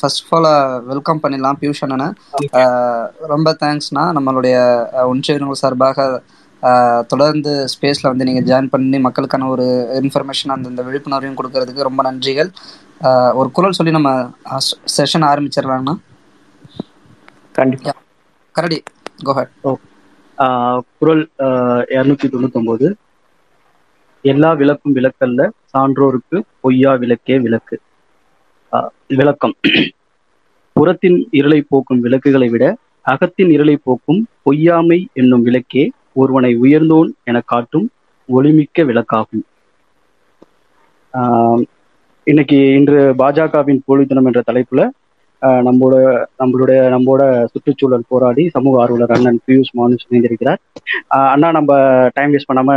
First of all welcome பண்ணிடலாம் பியூஷ் அண்ணனை. ரொம்ப தேங்க்ஸ்ண்ணா நம்மளுடைய உன்சேனல் சார்பாக தொடர்ந்து ஸ்பேஸில் வந்து நீங்கள் ஜாயின் பண்ணி மக்களுக்கான ஒரு இன்ஃபர்மேஷன் அந்த விழிப்புணர்வையும் கொடுக்கறதுக்கு ரொம்ப நன்றிகள். ஒரு குரல் சொல்லி நம்ம செஷன் ஆரம்பிச்சிடலாங்கண்ணா கண்டிப்பா. கரடி கோஹட் குரல் இரநூத்தி தொண்ணூத்தொன்பது எல்லா விளக்கும் விளக்கல்ல சான்றோருக்கு பொய்யா விளக்கே விளக்கு. விளக்கம். புறத்தின் இருளை போக்கும் விளக்குகளை விட அகத்தின் இருளை போக்கும் பொய்யாமை என்னும் விளக்கே ஒருவனை உயர்ந்தோன் என காட்டும் ஒளிமிக்க விளக்காகும். இன்னைக்கு இன்று பாஜகவின் போலி தினம் என்ற தலைப்புல நம்மளோட நம்மளுடைய நம்மளோட சுற்றுச்சூழல் போராடி சமூக ஆர்வலர் அண்ணன் பியூஷ் மானுஷ் இணைந்திருக்கிறார். அண்ணா நம்ம டைம் வேஸ்ட் பண்ணாம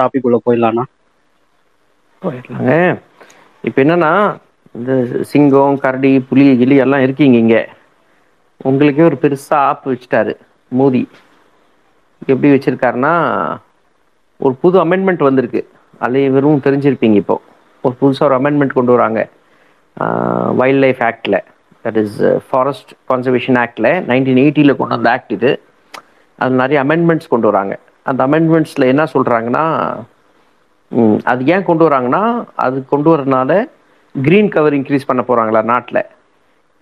டாபிக் உள்ள போயிடலாம்ண்ணா. போயிடலாங்க இப்போ என்னன்னா இந்த சிங்கம் கரடி புலி கிளி எல்லாம் இருக்கீங்க இங்கே உங்களுக்கே ஒரு பெருசாக ஆப் வச்சுட்டாரு மோடி எப்படி வச்சுருக்காருன்னா ஒரு புது அமெண்ட்மெண்ட் வந்திருக்கு. வெறும் தெரிஞ்சிருப்பீங்க இப்போ. ஒரு புதுசாக ஒரு அமெண்ட்மெண்ட் கொண்டு வராங்க. வைல்ட் லைஃப் ஆக்டில் தட் இஸ் ஃபாரஸ்ட் கன்சர்வேஷன் ஆக்டில் நைன்டீன் எயிட்டியில் கொண்டு வந்த ஆக்ட் இது. அது நிறைய அமெண்ட்மெண்ட்ஸ் கொண்டு வராங்க. அந்த அமெண்ட்மெண்ட்ஸில் என்ன சொல்கிறாங்கன்னா அது ஏன் கொண்டு வராங்கன்னா அது கொண்டு வரனால கிரீன் கவர் இன்க்ரீஸ் பண்ண போகிறாங்களா நாட்டில்?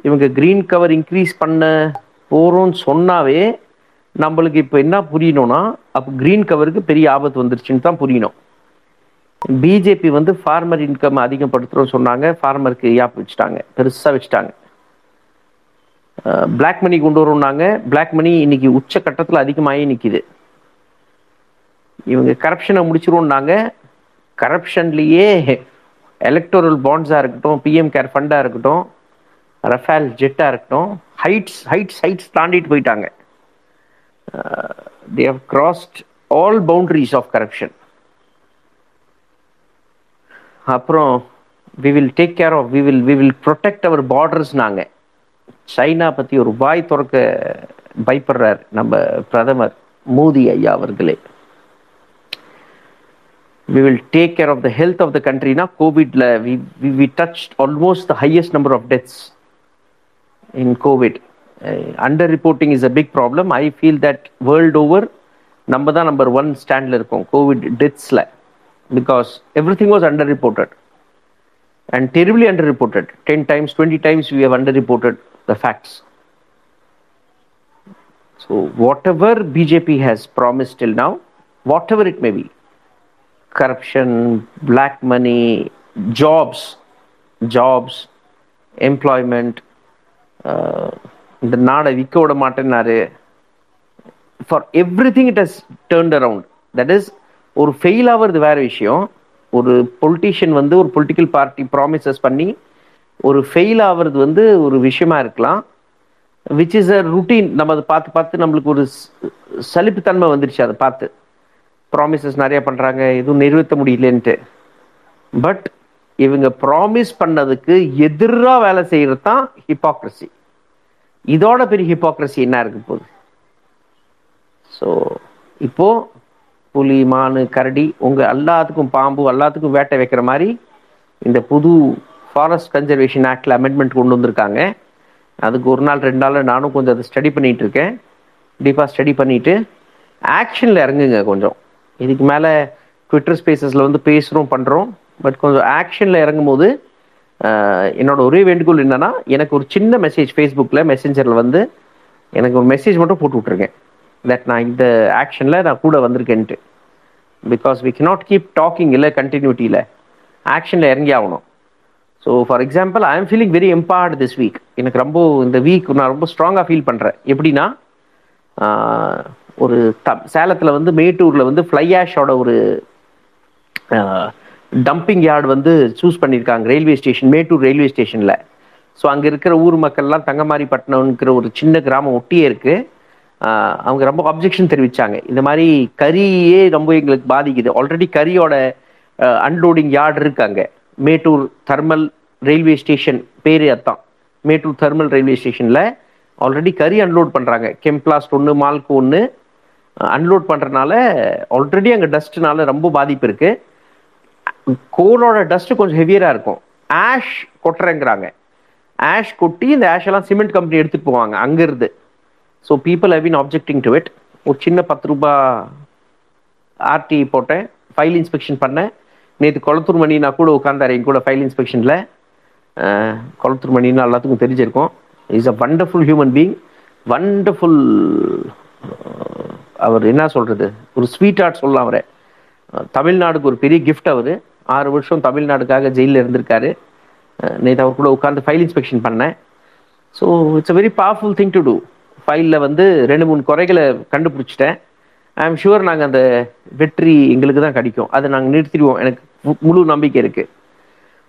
இவங்க கிரீன் கவர் இன்க்ரீஸ் பண்ண போகிறோம்னு சொன்னாவே நம்மளுக்கு இப்போ என்ன புரியணும்னா அப்போ கிரீன் கவருக்கு பெரிய ஆபத்து வந்துருச்சுன்னு தான் புரியணும். பிஜேபி வந்து ஃபார்மர் இன்கம் அதிகப்படுத்துகிறோம்னு சொன்னாங்க. ஃபார்மருக்கு யாப் வச்சுட்டாங்க. பெருசாக வச்சுட்டாங்க. பிளாக் மணி கொண்டு வரோம்னாங்க. பிளாக் மணி இன்னைக்கு உச்ச கட்டத்தில் அதிகமாகி நிற்கிது இவங்க கரப்ஷனை முடிச்சிருவோம்னாங்க. கரப்ஷன்லேயே எலக்டோரல் பாண்ட்ஸாக இருக்கட்டும் பிஎம் கேர் ஃபண்டாக இருக்கட்டும் ரஃபேல் ஜெட்டாக இருக்கட்டும் ஹைட்ஸ் ஹைட்ஸ் ஹைட்ஸ் தாண்டிட்டு போயிட்டாங்க. They have crossed all boundaries of corruption அப்புறம் we will take care of we will we will protect our borders நாங்கள் சைனா பற்றி ஒரு வாய் திறக்க பயப்படுறார் நம்ம பிரதமர் மோதி ஐயா அவர்களே. we will take care of the health of the country now covid we, we, we touched almost the highest number of deaths in covid uh, underreporting is a big problem i feel that world over நம்ம தான் number one ஸ்டாண்டில் இருக்கோம் Covid டெத்ஸில் because everything was under reported and terribly under reported ten times twenty times we have under reported the facts so whatever BJP has promise till now whatever it may be corruption, black money, jobs, jobs, employment, uh, இந்த நாடை விற்க விட மாட்டேன்னாரு. For every thing it has turned around that is ஒரு fail ஆகிறது வேற விஷயம். ஒரு politician வந்து ஒரு பொலிட்டிக்கல் பார்ட்டி ப்ராமிசஸ் பண்ணி ஒரு ஃபெயில் ஆகிறது வந்து ஒரு விஷயமா இருக்கலாம். விச் இஸ் அ ருட்டீன் நம்ம அதை பார்த்து பார்த்து நம்மளுக்கு ஒரு சலிப்புத்தன்மை வந்துருச்சு அதை பார்த்து. ப்ராமிசஸ் நிறைய பண்ணுறாங்க எதுவும் நிறுத்த முடியலன்ட்டு. பட் இவங்க ப்ராமிஸ் பண்ணதுக்கு எதிராக வேலை செய்கிறது தான் ஹிப்பாக்ரஸி இதோட பெரிய ஹிப்பாக்ரஸி என்ன இருக்கு போகுது? ஸோ இப்போ புலி மானு கரடி உங்கள் எல்லாத்துக்கும் பாம்பு எல்லாத்துக்கும் வேட்டை வைக்கிற மாதிரி இந்த புது ஃபாரஸ்ட் கன்சர்வேஷன் ஆக்டில் அமெண்ட்மெண்ட் கொண்டு வந்திருக்காங்க. அதுக்கு ஒரு நாள் ரெண்டு நாள் நானும் கொஞ்சம் அதை ஸ்டடி பண்ணிகிட்டு இருக்கேன். டீப்பாக ஸ்டடி பண்ணிவிட்டு ஆக்ஷனில் இறங்குங்க கொஞ்சம். இதுக்கு மேலே ட்விட்டர் ஸ்பேசஸில் வந்து பேசுகிறோம் பண்ணுறோம் பட் கொஞ்சம் ஆக்ஷனில் இறங்கும் போது என்னோட ஒரே வேண்டுகோள் என்னன்னா எனக்கு ஒரு சின்ன மெசேஜ் ஃபேஸ்புக்கில் மெசேஞ்சரில் வந்து எனக்கு ஒரு மெசேஜ் மட்டும் போட்டு விட்ருக்கேன் தட் நான் இந்த ஆக்ஷனில் நான் கூட வந்திருக்கேன்ட்டு. Because we cannot keep talking இல்லை கண்டினியூட்டியில் ஆக்ஷனில் இறங்கி ஆகணும். So for example I am feeling very empowered this week எனக்கு ரொம்ப இந்த வீக் நான் ரொம்ப ஸ்ட்ராங்காக ஃபீல் பண்ணுறேன் எப்படின்னா ஒரு த சேலத்தில் வந்து மேட்டூரில் வந்து ஃப்ளை ஆஷோட ஒரு டம்பிங் யார்டு வந்து சூஸ் பண்ணியிருக்காங்க ரயில்வே ஸ்டேஷன் மேட்டூர் ரயில்வே ஸ்டேஷனில் ஸோ அங்கே இருக்கிற ஊர் மக்கள்லாம் தங்கமாரிப்பட்டினம்ங்கிற ஒரு சின்ன கிராமம் ஒட்டியே இருக்குது அவங்க ரொம்ப அப்ஜெக்ஷன் தெரிவித்தாங்க இந்த மாதிரி கரியே ரொம்ப எங்களுக்கு பாதிக்குது. ஆல்ரெடி கரியோட அன்லோடிங் யார்டு இருக்காங்க மேட்டூர் தர்மல் ரயில்வே ஸ்டேஷன் பேர் அத்தான் மேட்டூர் தர்மல் ரயில்வே ஸ்டேஷனில் ஆல்ரெடி கறி அன்லோட் பண்ணுறாங்க கெம்ப்ளாஸ்ட் ஒன்று மால்க்கு ஒன்று அன்லோட் பண்ணுறனால ஆல்ரெடி அங்கே டஸ்ட்னால ரொம்ப பாதிப்பு இருக்கு. கோலோட டஸ்ட் கொஞ்சம் ஹெவியராக இருக்கும். ஆஷ் கொட்டுறேங்கிறாங்க. ஆஷ் கொட்டி இந்த ஆஷ் எல்லாம் சிமெண்ட் கம்பெனி எடுத்துகிட்டு போவாங்க அங்கேருந்து. So people have been objecting to it ஒரு சின்ன பத்து ரூபா ஆர்டி போட்டேன் ஃபைல் இன்ஸ்பெக்ஷன் பண்ணேன். நேற்று கொளத்தூர் மணி நான் கூட உட்காந்தாரு என் கூட ஃபைல் இன்ஸ்பெக்ஷனில் கொளத்தூர் மணின்னு எல்லாத்துக்கும் தெரிஞ்சிருக்கும். Is a wonderful human being wonderful அவர் என்ன சொல்றது? ஒரு ஸ்வீட் ஆர்ட் சொல்லலாம் அவரை. தமிழ்நாடுக்கு ஒரு பெரிய கிஃப்ட் அவர். ஆறு வருஷம் தமிழ்நாடுக்காக ஜெயிலில் இருந்திருக்காரு. நேற்று அவர் கூட உட்காந்து ஃபைல் இன்ஸ்பெக்ஷன் பண்ணேன். So it's a very powerful thing to do ஃபைலில் வந்து ரெண்டு மூணு குறைகளை கண்டுபிடிச்சிட்டேன். ஐ எம் ஷுவர் நாங்கள் அந்த வெற்றி எங்களுக்கு தான் கிடைக்கும். அதை நாங்கள் நிறுத்திடுவோம். எனக்கு மு- முழு நம்பிக்கை இருக்குது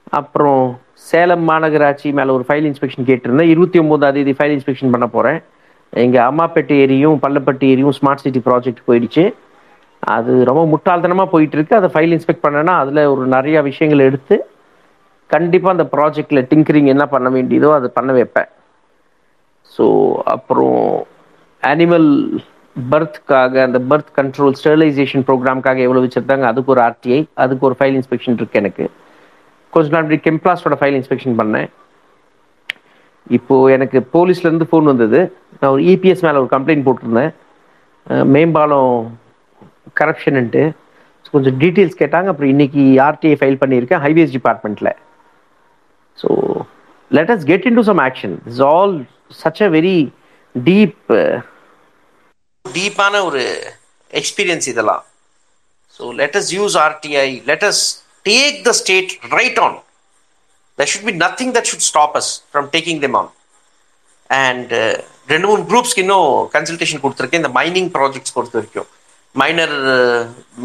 அப்புறம் சேலம் மாநகராட்சி மேலே ஒரு ஃபைல் இன்ஸ்பெக்ஷன் கேட்டிருந்தேன். இருபத்தி ஒம்போதாம் தேதி ஃபைல் இன்ஸ்பெக்ஷன் பண்ண போகிறேன் எங்கள் அம்மாப்பேட்டை ஏரியும் பள்ளப்பட்டி ஏரியும் ஸ்மார்ட் சிட்டி ப்ராஜெக்ட் போயிடுச்சு. அது ரொம்ப முட்டாள்தனமாக போயிட்டு இருக்கு அதை ஃபைல் இன்ஸ்பெக்ட் பண்ணேன்னா அதில் ஒரு நிறையா விஷயங்களை எடுத்து கண்டிப்பாக அந்த ப்ராஜெக்டில் டிங்கரிங் என்ன பண்ண வேண்டியதோ அதை பண்ண வைப்பேன். ஸோ அப்புறம் அனிமல் பர்த்க்காக அந்த பர்த் கண்ட்ரோல் ஸ்டெர்லைசேஷன் ப்ரோக்ராம்காக எவ்வளோ வச்சுருந்தாங்க அதுக்கு ஒரு ஆர்டிஐ அதுக்கு ஒரு ஃபைல் இன்ஸ்பெக்ஷன் இருக்கு எனக்கு. கொஞ்ச நாள் முன்னாடி கெம்ப்ளாஸ்டோட ஃபைல் இன்ஸ்பெக்ஷன் பண்ணேன். இப்போது எனக்கு போலீஸ்லேருந்து ஃபோன் வந்தது. நான் ஒரு இபிஎஸ் மேலே ஒரு கம்ப்ளைண்ட் போட்டிருந்தேன். மேம்பாலம் கரப்ஷனுன்ட்டு கொஞ்சம் டீட்டெயில்ஸ் கேட்டாங்க. அப்புறம் இன்னைக்கு ஆர்டிஐ ஃபைல் பண்ணியிருக்கேன் ஹைவேஸ் டிபார்ட்மெண்ட்டில் so let us get into some action is all such a very deep டீப்பான ஒரு எக்ஸ்பீரியன்ஸ் இதெல்லாம். So let us use RTI let us take the state right on there should be nothing that should stop us from taking them on. And ரெண்டு மூணு குரூப்ஸ்க்கு இன்னும் consultation கொடுத்துருக்கேன். இந்த mining projects பொறுத்த வரைக்கும். மைனர்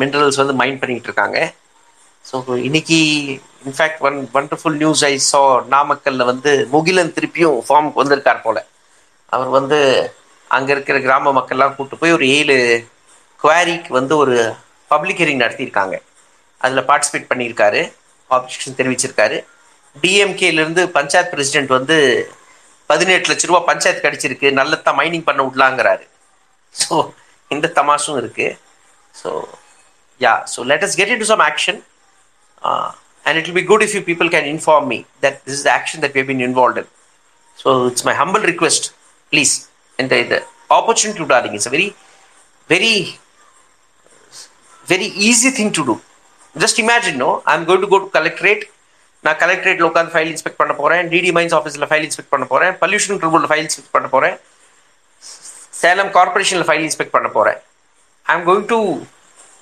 மினரல்ஸ் uh, வந்து mine பண்ணிட்டு இருக்காங்க. ஸோ இன்னைக்கு in fact one wonderful news I saw நாமக்கல்ல வந்து முகிலன் திருப்பியும் ஃபார்முக்கு வந்திருக்கார் போல. அவர் வந்து அங்க இருக்கிற கிராம மக்கள்லாம் கூப்பிட்டு போய் ஒரு ஏழு குவாரிக்கு வந்து ஒரு பப்ளிக் ஹியரிங் நடத்தியிருக்காங்க. அதில் பார்ட்டிசிபேட் பண்ணியிருக்காரு. ஆப்ஜெக்ஷன் தெரிவிச்சிருக்காரு. டிஎம்கேலேருந்து பஞ்சாயத் பிரசிடென்ட் வந்து பதினெட்டு லட்ச ரூபா பஞ்சாயத்து கிடைச்சிருக்கு நல்லதான் மைனிங் பண்ண விடலாங்கிறாரு. ஸோ இந்த தமாஷும் இருக்கு. So yeah so let us get into some action and it will be good if you people can inform me that this is action that we been involve in so it's my humble request please இந்த இது opportunity விடாதீங்க it's very very very easy thing to do just imagine no I am going to go to collectorate நான் கலெக்டரேட்ல உட்காந்து file inspect பண்ண போறேன். DD mines ஆஃபீஸில் file inspect பண்ண போறேன். பொல்யூஷன் கண்ட்ரோல் ஃபைல் இன்ஸ்பெக்ட் பண்ண போறேன். சேலம் கார்பரேஷன்ல ஃபைல் இன்ஸ்பெக்ட் பண்ண போறேன். I am going to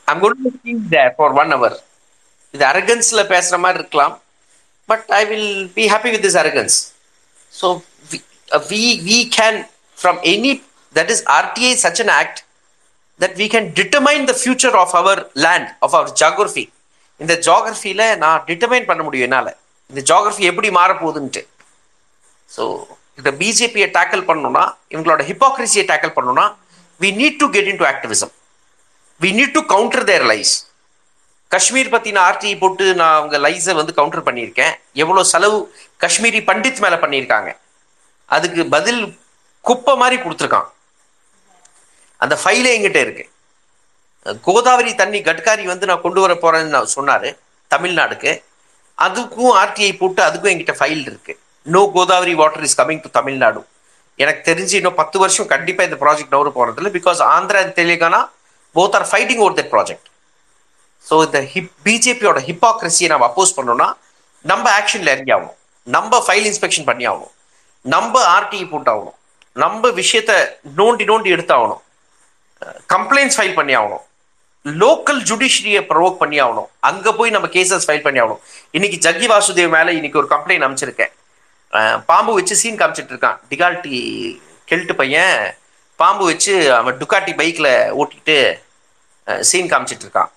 I am going to think there for one hour இது அரகன்ஸ்ல பேசுற மாதிரி இருக்கலாம். But I will be happy with this arrogance so we we can from any that is RTI such an act that we can determine the future of our land, of our geography. இந்த ஜாகிரஃபியில் நான் determine பண்ண முடியும் என்னால். இந்த geography எப்படி மாறப்போகுதுன்ட்டு. So இந்த பிஜேபியை டேக்கிள் பண்ணணும்னா இவங்களோட ஹிப்போக்ரஸியை டேக்கிள் பண்ணணும்னா we need to get into activism we need to counter their lies Kashmir பற்றின ஆர்டிஐ போட்டு நான் அவங்க லைஸை வந்து கவுண்டர் பண்ணியிருக்கேன். எவ்வளோ செலவு காஷ்மீரி பண்டித் மேலே பண்ணியிருக்காங்க. அதுக்கு பதில் குப்பை மாதிரி கொடுத்துருக்கான். அந்த ஃபைலே எங்கிட்ட இருக்குது கோதாவரி தண்ணி கட்காரி வந்து நான் கொண்டு வர போறேன்னு நான் சொன்னாரு தமிழ்நாடுக்கு. அதுக்கும் ஆர்டிஐ போட்டு அதுக்கும் என்கிட்ட ஃபைல் இருக்கு. No Godavari water is coming to Tamil Nadu எனக்கு தெரிஞ்சு இன்னும் பத்து வருஷம் கண்டிப்பா இந்த ப்ராஜெக்ட் நவர போறதில்ல because Andhra and Telangana both are fighting over that project so இந்த ஹிப் பிஜேபியோட ஹிப்பாக்ரஸியை நம்ம அப்போஸ் பண்ணோம்னா நம்ம ஆக்ஷன்ல இறங்கி ஆகணும். நம்ம ஃபைல் இன்ஸ்பெக்ஷன் பண்ணி ஆகணும். நம்ம ஆர்டிஐ போட்டாகணும் நம்ம விஷயத்த நோண்டி நோண்டி எடுத்தாகணும். கம்ப்ளைண்ட்ஸ் ஃபைல் பண்ணி ஆகணும். லோக்கல் ஜுடிஷியரியை ப்ரொவோக் பண்ணி ஆகணும். அங்க போய் நம்ம கேசஸ் ஃபைல் பண்ணி ஆகணும். இன்னைக்கு ஜக்கி வாசுதேவ் மேல இன்னைக்கு ஒரு கம்ப்ளைண்ட் அமைச்சிருக்கேன் பாம்பு வச்சு சீன் காமிச்சிட்டு இருக்கான். டிகால்டி கெல்ட்டு பையன் பாம்பு வச்சு அவன் டுக்காட்டி பைக்ல ஓட்டிட்டு சீன் காமிச்சிட்டு இருக்கான்.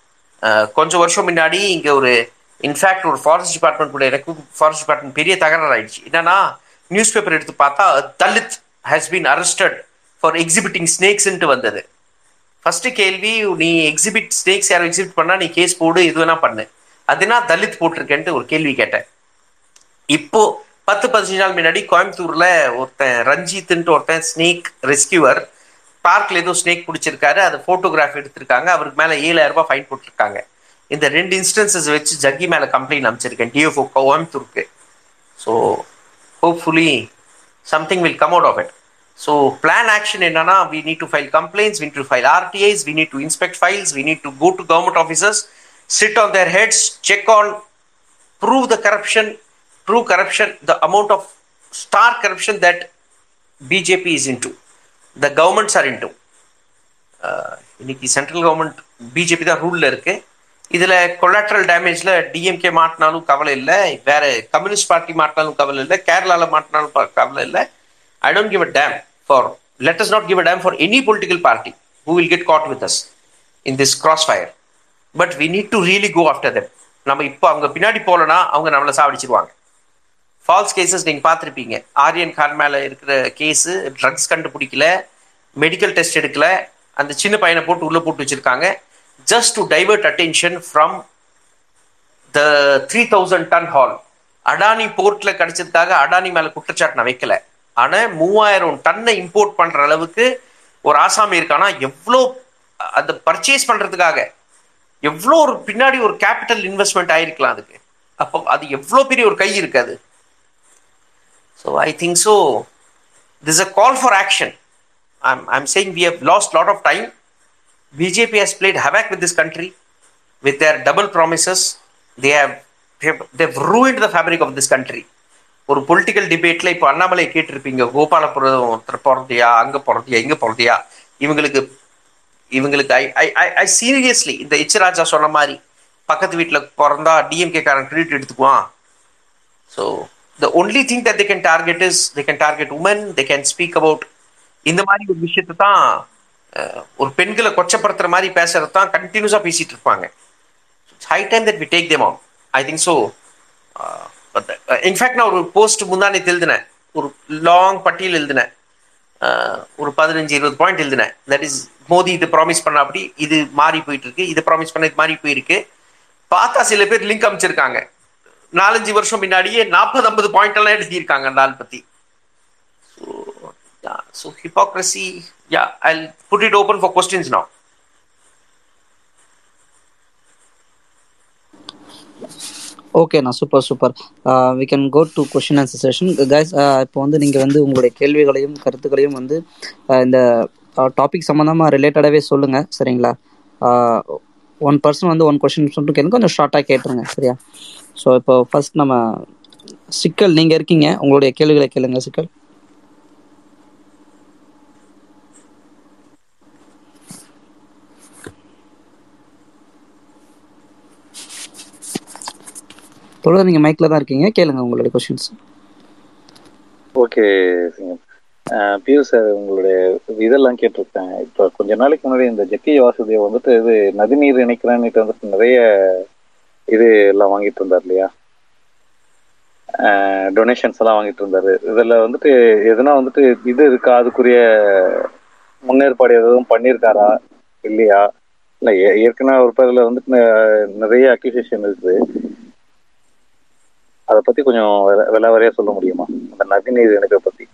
கொஞ்சம் வருஷம் முன்னாடி இங்க ஒரு இன்ஃபேக்ட் ஒரு ஃபாரஸ்ட் டிபார்ட்மெண்ட் கூட எனக்கு ஃபாரஸ்ட் டிபார்ட்மெண்ட் பெரிய தகராறு ஆயிடுச்சு என்னன்னா நியூஸ் பேப்பர் எடுத்து பார்த்தா Dalit has been arrested for exhibiting ஸ்னேக்ஸ்ன்ட்டு வந்தது. ஃபர்ஸ்ட் கேள்வி நீ எக்ஸிபிட் ஸ்னேக்ஸ் யாரும் எக்ஸிபிட் பண்ணா நீ கேஸ் போடு இது வேணா பண்ணு. அதுனா தலித் போட்டிருக்கேன்ட்டு ஒரு கேள்வி கேட்டேன். இப்போ பத்து பதினஞ்சு நாள் முன்னாடி கோயம்புத்தூர்ல ஒருத்தன் ரஞ்சித்ன்ட்டு ஒருத்தன் ஸ்னேக் ரெஸ்கியூவர் பார்க்ல ஏதோ ஸ்னேக் பிடிச்சிருக்காரு அதை போட்டோகிராஃப் எடுத்திருக்காங்க அவருக்கு மேல ஏழாயிரம் ரூபாய் ஃபைன் போட்டிருக்காங்க. இந்த ரெண்டு இன்ஸ்டன்சஸ் வச்சு ஜக்கி மேல கம்ப்ளைண்ட் அமைச்சிருக்கேன் டிஎஃப்ஓ கோயம்புத்தூருக்கு. So hopefully something will come out of it so plan action என்னன்னா we need to file complaints we to file RTIs we need to inspect files we need to go to government officers sit on their heads check on prove the corruption prove corruption the amount of star corruption that BJP is into the governments are into இன்னைக்கு central government BJP தான் ரூலில் இருக்கு இதில் collateral டேமேஜில் DMK மாட்டினாலும் கவலை இல்லை வேற communist party மாட்டினாலும் கவலை இல்லை கேரளாவில் மாட்டினாலும் கவலை இல்லை I don't give a damn for let us not give a damn for any political party who will get caught with us in this crossfire but we need to really go after them நம்ம இப்போ அவங்க பின்னாடி போகலன்னா அவங்க நம்மளை சாவடிச்சிருவாங்க. Falls cases நீங்கள் பார்த்துருப்பீங்க. ஆரியன் கான் மேலே இருக்கிற கேஸு ட்ரக்ஸ் கண்டுபிடிக்கல மெடிக்கல் டெஸ்ட் எடுக்கல அந்த சின்ன பையனை போட்டு உள்ளே போட்டு வச்சுருக்காங்க. Just to divert attention from the three thousand ton haul Adani போர்ட்டில் கிடைச்சதுக்காக அடானி மேலே குற்றச்சாட்டு நான் வைக்கல. ஆனால் மூவாயிரம் டன்னை இம்போர்ட் பண்ணுற அளவுக்கு ஒரு ஆசாமி இருக்கானா எவ்வளோ அந்த பர்ச்சேஸ் பண்ணுறதுக்காக எவ்வளோ ஒரு பின்னாடி ஒரு கேபிட்டல் இன்வெஸ்ட்மெண்ட் ஆகிருக்கலாம் அதுக்கு அப்போ அது எவ்வளோ பெரிய ஒரு கை இருக்காது so I think so this a call for action I'm I'm saying we have lost lot of time BJP has played havoc with this country with their double promises they have they've ruined the fabric of this country ஒரு political டிபேட்ல இப்போ அண்ணாமலை கேட்டிருப்பீங்க கோபாலபுரம் ஒருத்தர் பிறந்தியா அங்க பிறந்தியா இங்க பிறந்தியா? இவங்களுக்கு இவங்களுக்கு I I I I seriously இந்த இச்சராஜா சொன்ன மாதிரி பக்கத்து வீட்டில் பிறந்தா டிஎம்கே காரன் credit எடுத்துக்குவான். So the only thing that they can target is they can target women they can speak about இந்த மாதிரி ஒரு விஷயத்தை தான் ஒரு பெண்களை கொச்சப்படுத்துற மாதிரி பேசுறது தான் கண்டினியூஸாக பேசிட்டு இருப்பாங்க. High time that we take them on I think so in fact நான் ஒரு போஸ்ட் முந்தானே எழுதினேன். ஒரு லாங் பட்டியல் எழுதினேன். ஒரு பதினஞ்சு இருபது பாயிண்ட் எழுதினேன். தட் இஸ் மோதி இது ப்ராமிஸ் பண்ண அப்படி இது மாறி போயிட்டு இருக்கு இது ப்ராமிஸ் பண்ண இது மாறி போயிருக்கு. பார்த்தா சில பேர் லிங்க் அமைச்சிருக்காங்க. நாலஞ்சு வருஷம் முன்னாடியே நாற்பது ஐம்பது பாயிண்ட் எல்லாம் எழுதியிருக்காங்க அந்த ஆள் பத்தி. So hypocrisy yeah I put it open for questions நான் ஓகேண்ணா super super we can go to question answer session guys இப்போ வந்து நீங்கள் வந்து உங்களுடைய கேள்விகளையும் கருத்துக்களையும் வந்து uh, இந்த uh, டாபிக் சம்மந்தமாக ரிலேட்டடாகவே சொல்லுங்கள் சரிங்களா? Uh, ஒன் பர்சன் வந்து ஒன் கொஷின் சொல்லிட்டு கேளுங்க கொஞ்சம் ஷார்ட்டாக கேட்டுருங்க சரியா? ஸோ இப்போ ஃபர்ஸ்ட் நம்ம சிக்கல் நீங்கள் இருக்கீங்க உங்களுடைய கேள்விகளை கேளுங்க சிக்கல். தொடர்ந்து நீங்கள் மைக்கில் தான் இருக்கீங்க. கேளுங்க உங்களுடைய கொஷின்ஸ் ஓகே சிங்கம் பியூஷ் சார் உங்களுடைய இதெல்லாம் கேட்டிருக்கேன். இப்போ கொஞ்ச நாளைக்கு முன்னாடி இந்த ஜக்கி வாசுதேவ் வந்துட்டு இது நதிநீர் இணைக்கிறேன்னுட்டு வந்துட்டு நிறைய இது எல்லாம் வாங்கிட்டு இருந்தார் இல்லையா? டொனேஷன்ஸ் எல்லாம் வாங்கிட்டு இருந்தாரு. இதுல வந்துட்டு எதுனா வந்துட்டு இது இருக்கா? அதுக்குரிய முன்னேற்பாடு எதுவும் பண்ணியிருக்காரா? இல்லையா? இல்ல ஏ- ஏற்கனவே ஒரு பேரில் வந்துட்டு நிறைய அக்யூசேஷன் இருக்குது. அதை பத்தி கொஞ்சம் வில- விலாவரியா சொல்ல முடியுமா? அந்த நதிநீர் இணைப்பை பத்தி.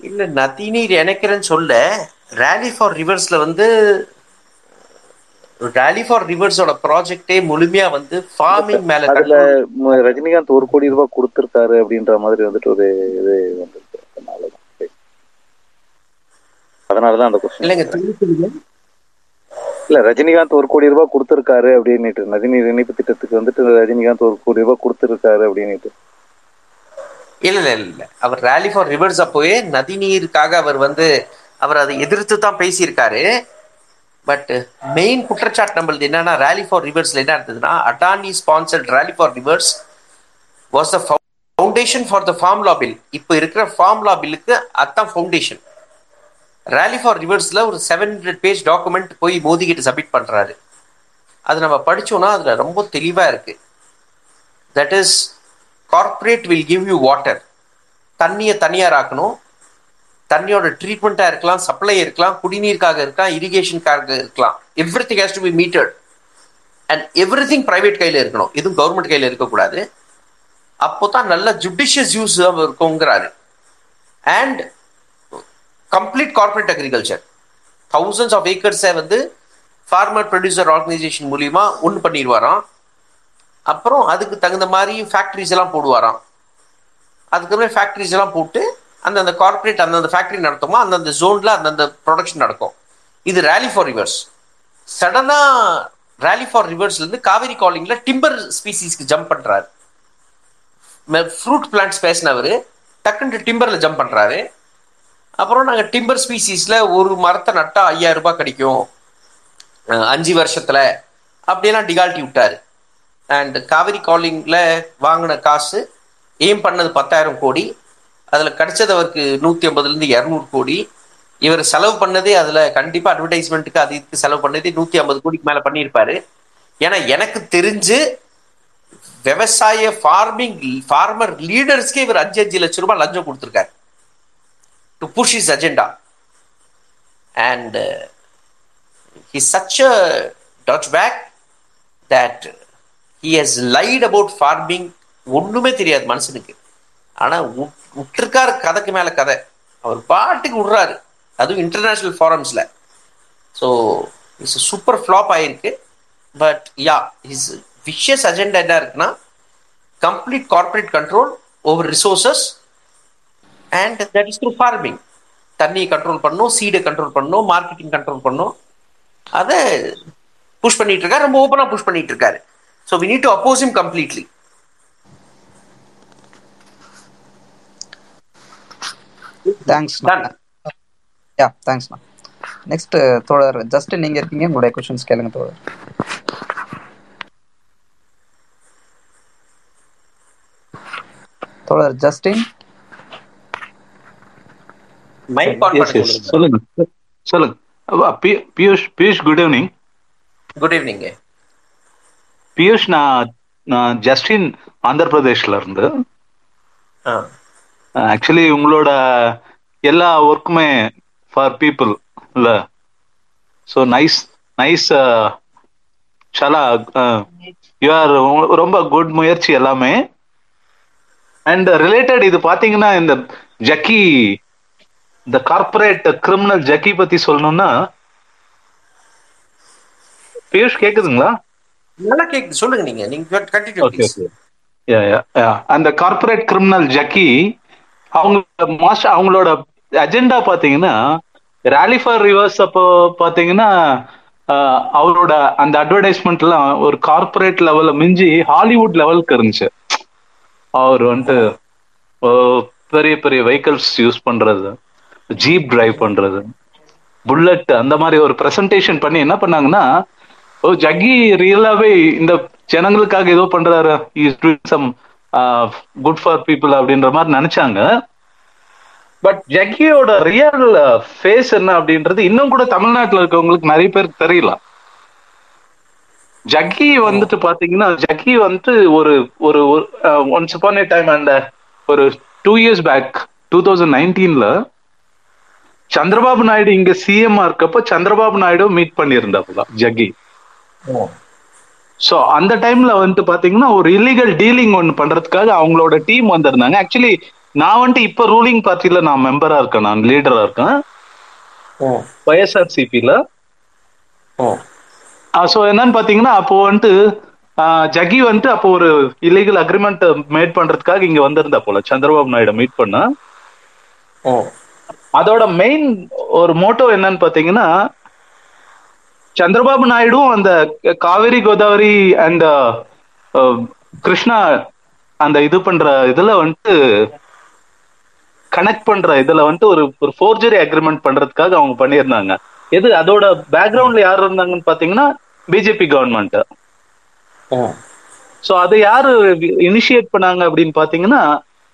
இல்ல நதிநீர் இணைக்கிறேன்னு சொல்ல ரேலி ஃபார் ரிவர்ஸ்ல வந்து ரேலி ஃபார் ரிவர்ஸோட ப்ராஜெக்டே முழுமையா வந்து ஃபார்மிங் மேல அதுல ரஜினிகாந்த் ஒரு கோடி ரூபாய் கொடுத்திருக்காரு அப்படின்ற மாதிரி வந்துட்டு ஒரு இது வந்திருக்கு. அதனாலதான். அந்த இல்லைங்க கொஸ்டின் சொல்லுங்க. இல்ல ரஜினிகாந்த் ஒரு கோடி ரூபாய் கொடுத்திருக்காரு அப்படின்னுட்டு. நதிநீர் இணைப்பு திட்டத்துக்கு வந்துட்டு ரஜினிகாந்த் ஒரு கோடி ரூபாய் கொடுத்திருக்காரு அப்படின்னுட்டு. இல்ல இல்ல இல்ல. இல்ல அவர் ரேலி ஃபார் ரிவர்ஸ் அப்போவே நதிநீருக்காக அவர் வந்து அவர் அதை எதிர்த்து தான் பேசியிருக்காரு. பட் மெயின் குற்றச்சாட்டு நம்மளது என்னன்னா ரேலி ஃபார் ரிவர்ஸ்ல என்ன இருந்ததுன்னா Adani sponsored rally for rivers was the foundation for the farm law bill இப்போ இருக்கிற ஃபார்ம் லா பில்லுக்கு அதான் ஃபவுண்டேஷன் ரேலி ஃபார் ரிவர்ஸில் ஒரு செவன் ஹண்ட்ரட் பேஜ் டாக்குமெண்ட் போய் மோதி கிட்ட சப்மிட் பண்ணுறாரு அது நம்ம படிச்சோம்னா அதில் ரொம்ப தெளிவாக இருக்குது that is corporate will give you water தண்ணியை தனியார் ஆக்கணும். தண்ணியோட ட்ரீட்மெண்ட்டாக இருக்கலாம் சப்ளை இருக்கலாம் குடிநீருக்காக இருக்கலாம் இரிகேஷனுக்காக இருக்கலாம். Everything has to be metered and everything private கையில் இருக்கணும். எதுவும் கவர்மெண்ட் கையில இருக்கக்கூடாது. அப்போ தான் நல்ல judicious use இருக்குங்கிறாரு and complete corporate agriculture thousands of ஏக்கர்ஸை வந்து ஃபார்மர் ப்ரொடியூசர் ஆர்கனைசேஷன் மூலிமா ஒன்று பண்ணிடுவாராம். அப்புறம் அதுக்கு தகுந்த மாதிரி ஃபேக்ட்ரிஸ் எல்லாம் போடுவாராம். அதுக்கப்புறம் ஃபேக்ட்ரிஸ் எல்லாம் போட்டு அந்தந்த கார்பரேட் அந்தந்த ஃபேக்ட்ரி நடத்துமா அந்தந்த ஜோனில் அந்தந்த ப்ரொடக்ஷன் நடக்கும். இது ரேலி ஃபார் ரிவர்ஸ் சடனாக ரேலி ஃபார் ரிவர்ஸ்லேருந்து காவேரி காலிங்கில் டிம்பர் ஸ்பீசிஸ்க்கு ஜம்ப் பண்ணுறாரு ஃப்ரூட் பிளான்ட்ஸ் பேசினவர் டக்குன்ட்டு டிம்பரில் ஜம்ப் பண்ணுறாரு அப்புறம் நாங்கள் டிம்பர் ஸ்பீசிஸில் ஒரு மரத்தை நட்டா ஐயாயிரம் ரூபாய் கிடைக்கும். அஞ்சு வருஷத்தில். அப்படியெல்லாம் டிகால்ட்டி விட்டார். அண்ட் காவிரி காலிங்கில் வாங்கின காசு எய்ம் பண்ணது பத்தாயிரம் கோடி. அதில் கிடைச்சது அவருக்கு நூற்றி ஐம்பதுலேருந்து இரநூறு கோடி. இவர் செலவு பண்ணதே அதில் கண்டிப்பாக அட்வர்டைஸ்மெண்ட்டுக்கு அது இதுக்கு செலவு பண்ணதே நூற்றி ஐம்பது கோடிக்கு மேலே பண்ணியிருப்பாரு. ஏன்னா எனக்கு தெரிஞ்சு விவசாய ஃபார்மிங் ஃபார்மர் லீடர்ஸ்க்கே இவர் அஞ்சு அஞ்சு லட்ச ரூபாய் லஞ்சம் கொடுத்துருக்காரு. To push his agenda and he's such a fake that he has lied about farming ஒன்றுமே தெரியாது மனுஷனுக்கு. ஆனால் உட்- கதைக்கு மேலே கதை. அவர் பாட்டுக்கு விடுறாரு. அதுவும் இன்டர்நேஷ்னல் ஃபாரம்ஸில் ஸோ இட்ஸ் சூப்பர் ஃப்ளாப் ஆயிருக்கு. But yeah his vicious agenda என்ன இருக்குன்னா complete corporate control over resources and that is through farming தண்ணியை கண்ட்ரோல் பண்ணும் சீடை கண்ட்ரோல் பண்ணும் மார்க்கெட்டிங் கண்ட்ரோல் பண்ணும். அதை புஷ் பண்ணிட்டு இருக்காரு. ரொம்ப ஓப்பனா புஷ் பண்ணிட்டு இருக்காரு. So we need to oppose him completely Done. Yeah தேங்க்ஸ்ண்ணா நெக்ஸ்ட் தோழர் ஜஸ்ட் நீங்க இருக்கீங்க உங்களுடைய கொஸ்டின்ஸ் கேளுங்க தோழர். தோழர் ஜஸ்டின் சொல்லுங்க. சொல்லுங்க. Piyush Piyush good evening good evening Piyush நான் நான் ஜஸ்டின் ஆந்திர பிரதேஷ்ல இருந்து ஆக்சுவலி உங்களோட எல்லா ஒர்க்குமே ஃபார் பீப்புள் இல்ல ஸோ நைஸ் நைஸ் சலா யூஆர் ரொம்ப குட் முயற்சி எல்லாமே. அண்ட் ரிலேட்டட் இது பாத்தீங்கன்னா இந்த ஜக்கி இந்த கார்ப்பரேட் கிரிமினல் ஜக்கி பத்தி சொல்லணும்னா பியூஷ் கேக்குதுங்களா? நல்லா கேக்குது. சொல்லுங்க நீங்க. நீங்க கண்டினியூ அந்த கார்ப்பரேட் கிரிமினல் ஜக்கி அவங்க மாஸ்டர் அவங்களோட அஜெண்டா பாத்தீங்கன்னா ரேலி ஃபார் ரிவர்ஸ் அப்போ பாத்தீங்கன்னா அவரோட அந்த அட்வர்டைஸ்மெண்ட்லாம் ஒரு கார்ப்பரேட் லெவல்ல மிஞ்சி ஹாலிவுட் லெவலுக்கு இருந்துச்சு. அவர் வந்துட்டு பெரிய பெரிய வெஹிக்கல்ஸ் யூஸ் பண்றது. ஜீப் டிரைவ் பண்றது புல்லட் அந்த மாதிரி ஒரு ப்ரெசன்டேஷன் பண்ணி என்ன பண்ணாங்கன்னா ஓ ஜக்கி ரியலாவே இந்த ஜனங்களுக்காக ஏதோ பண்றாரு. Is doing some good for people அப்படின்ற மாதிரி நினைச்சாங்க. பட் ஜக்கியோட ரியல் ஃபேஸ் என்ன அப்படின்றது இன்னும் கூட தமிழ்நாட்டுல இருக்கவங்களுக்கு நிறைய பேருக்கு தெரியல. ஜக்கி வந்துட்டு பாத்தீங்கன்னா ஜக்கி வந்துட்டு ஒரு ஒரு ஒன்ஸ் அப்பான் ஏ டைம் அந்த ஒரு two years back two thousand நைன்டீன்ல Chandrababu Naidu இங்க சிஎம்ஆ இருக்கப்போ சந்திரபாபு நாயுடு மீட் பண்ணியிருந்தாப்புல ஜக்கி சோ அந்த டைம்ல வந்துட்டு பாத்தீங்கன்னா ஒரு இல்லீகல் டீலிங் ஒன்னு பண்றதுக்காக அவங்களோட டீம் வந்திருந்தாங்க. ஆக்சுவலி நான் வந்துட்டு இப்ப ரூலிங் பார்ட்டில நான் மெம்பரா இருக்கேன். நான் லீடரா இருக்கேன். ஒய்எஸ்ஆர்சிபில ஸோ என்னன்னு பாத்தீங்கன்னா அப்போ வந்துட்டு ஜக்கி வந்துட்டு அப்போ ஒரு இல்லீகல் அக்ரிமெண்ட் மேட் பண்றதுக்காக இங்க வந்திருந்தா போல சந்திரபாபு நாயுடு மீட் பண்ண. அதோட மெயின் ஒரு மோட்டோ என்னன்னு பாத்தீங்கன்னா சந்திரபாபு நாயுடும் அந்த காவேரி கோதாவரி அண்ட் கிருஷ்ணா அந்த இது பண்ற இதுல வந்துட்டு கனெக்ட் பண்ற இதுல வந்துட்டு ஒரு ஒரு ஃபோர்ஜரி அக்ரிமெண்ட் பண்றதுக்காக அவங்க பண்ணியிருந்தாங்க. எது அதோட பேக்ரவுண்ட்ல யார் இருந்தாங்கன்னு பாத்தீங்கன்னா பிஜேபி கவர்மெண்ட் சோ அது யாரு இனிஷியேட் பண்ணாங்க அப்படின்னு பாத்தீங்கன்னா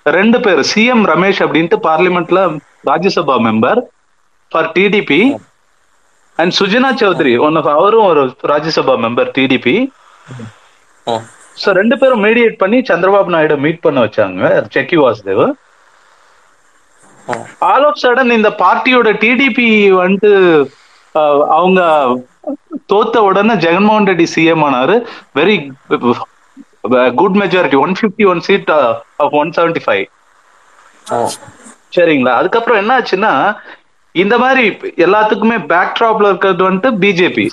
ரெண்டு பேர் சிஎம் ரமேஷ் அப்படின்ட்டு பார்லிமெண்ட்ல Rajya Sabha member for TDP and Sujana Chowdary one of அவரும் ஒரு ராஜ்யசபா மெம்பர் டிடிபி சோ ரெண்டு பேரும் மீடியேட் பண்ணி சந்திரபாபு நாயுடு மீட் பண்ண வச்சாங்க Jaggi Vasudev all of sudden இந்த பார்ட்டியோட டிடிபி வந்துட்டு அவங்க தோத்த உடனே ஜெகன்மோகன் ரெட்டி சிஎம் ஆனாரு. Very good majority one fifty one seat of one seventy five சரிங்களா? அதுக்கப்புறம் என்ன ஆச்சுன்னா இந்த மாதிரி எல்லாத்துக்குமே பேக் ட்ராப்ல இருக்கிறது வந்துட்டு பிஜேபி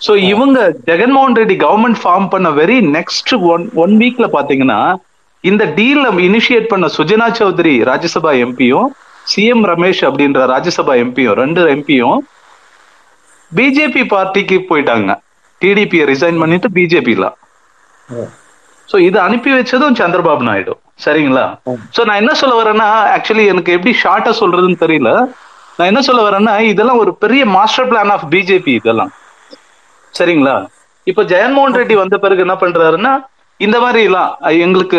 சோ இவங்க ஜெகன்மோகன் ரெட்டி கவர்மெண்ட் ஃபார்ம் பண்ண வெரி நெக்ஸ்ட் ஒன் ஒன் வீக்ல பாத்தீங்கன்னா இந்த டீல் இனிஷியேட் பண்ண சுஜனா சௌத்ரி ராஜ்யசபா எம்பியும் சிஎம் ரமேஷ் அப்படின்ற ராஜ்யசபா எம்பியும் ரெண்டு எம்பியும் பிஜேபி பார்ட்டிக்கு போயிட்டாங்க. டிடிபியை ரிசைன் பண்ணிட்டு பிஜேபில சோ இது அனுப்பி வச்சதும் சந்திரபாபு நாயுடு. சரிங்களா? சோ நான் என்ன சொல்ல வரேன்னா ஆக்சுவலி எனக்கு எப்படி ஷார்ட்டா சொல்றதுன்னு தெரியல. நான் என்ன சொல்ல வரேன்னா இதெல்லாம் ஒரு பெரிய மாஸ்டர் பிளான் ஆஃப் பிஜேபி இதெல்லாம். சரிங்களா? இப்ப ஜெகன்மோகன் ரெட்டி வந்த பிறகு என்ன பண்றாருன்னா இந்த மாதிரி எல்லாம் எங்களுக்கு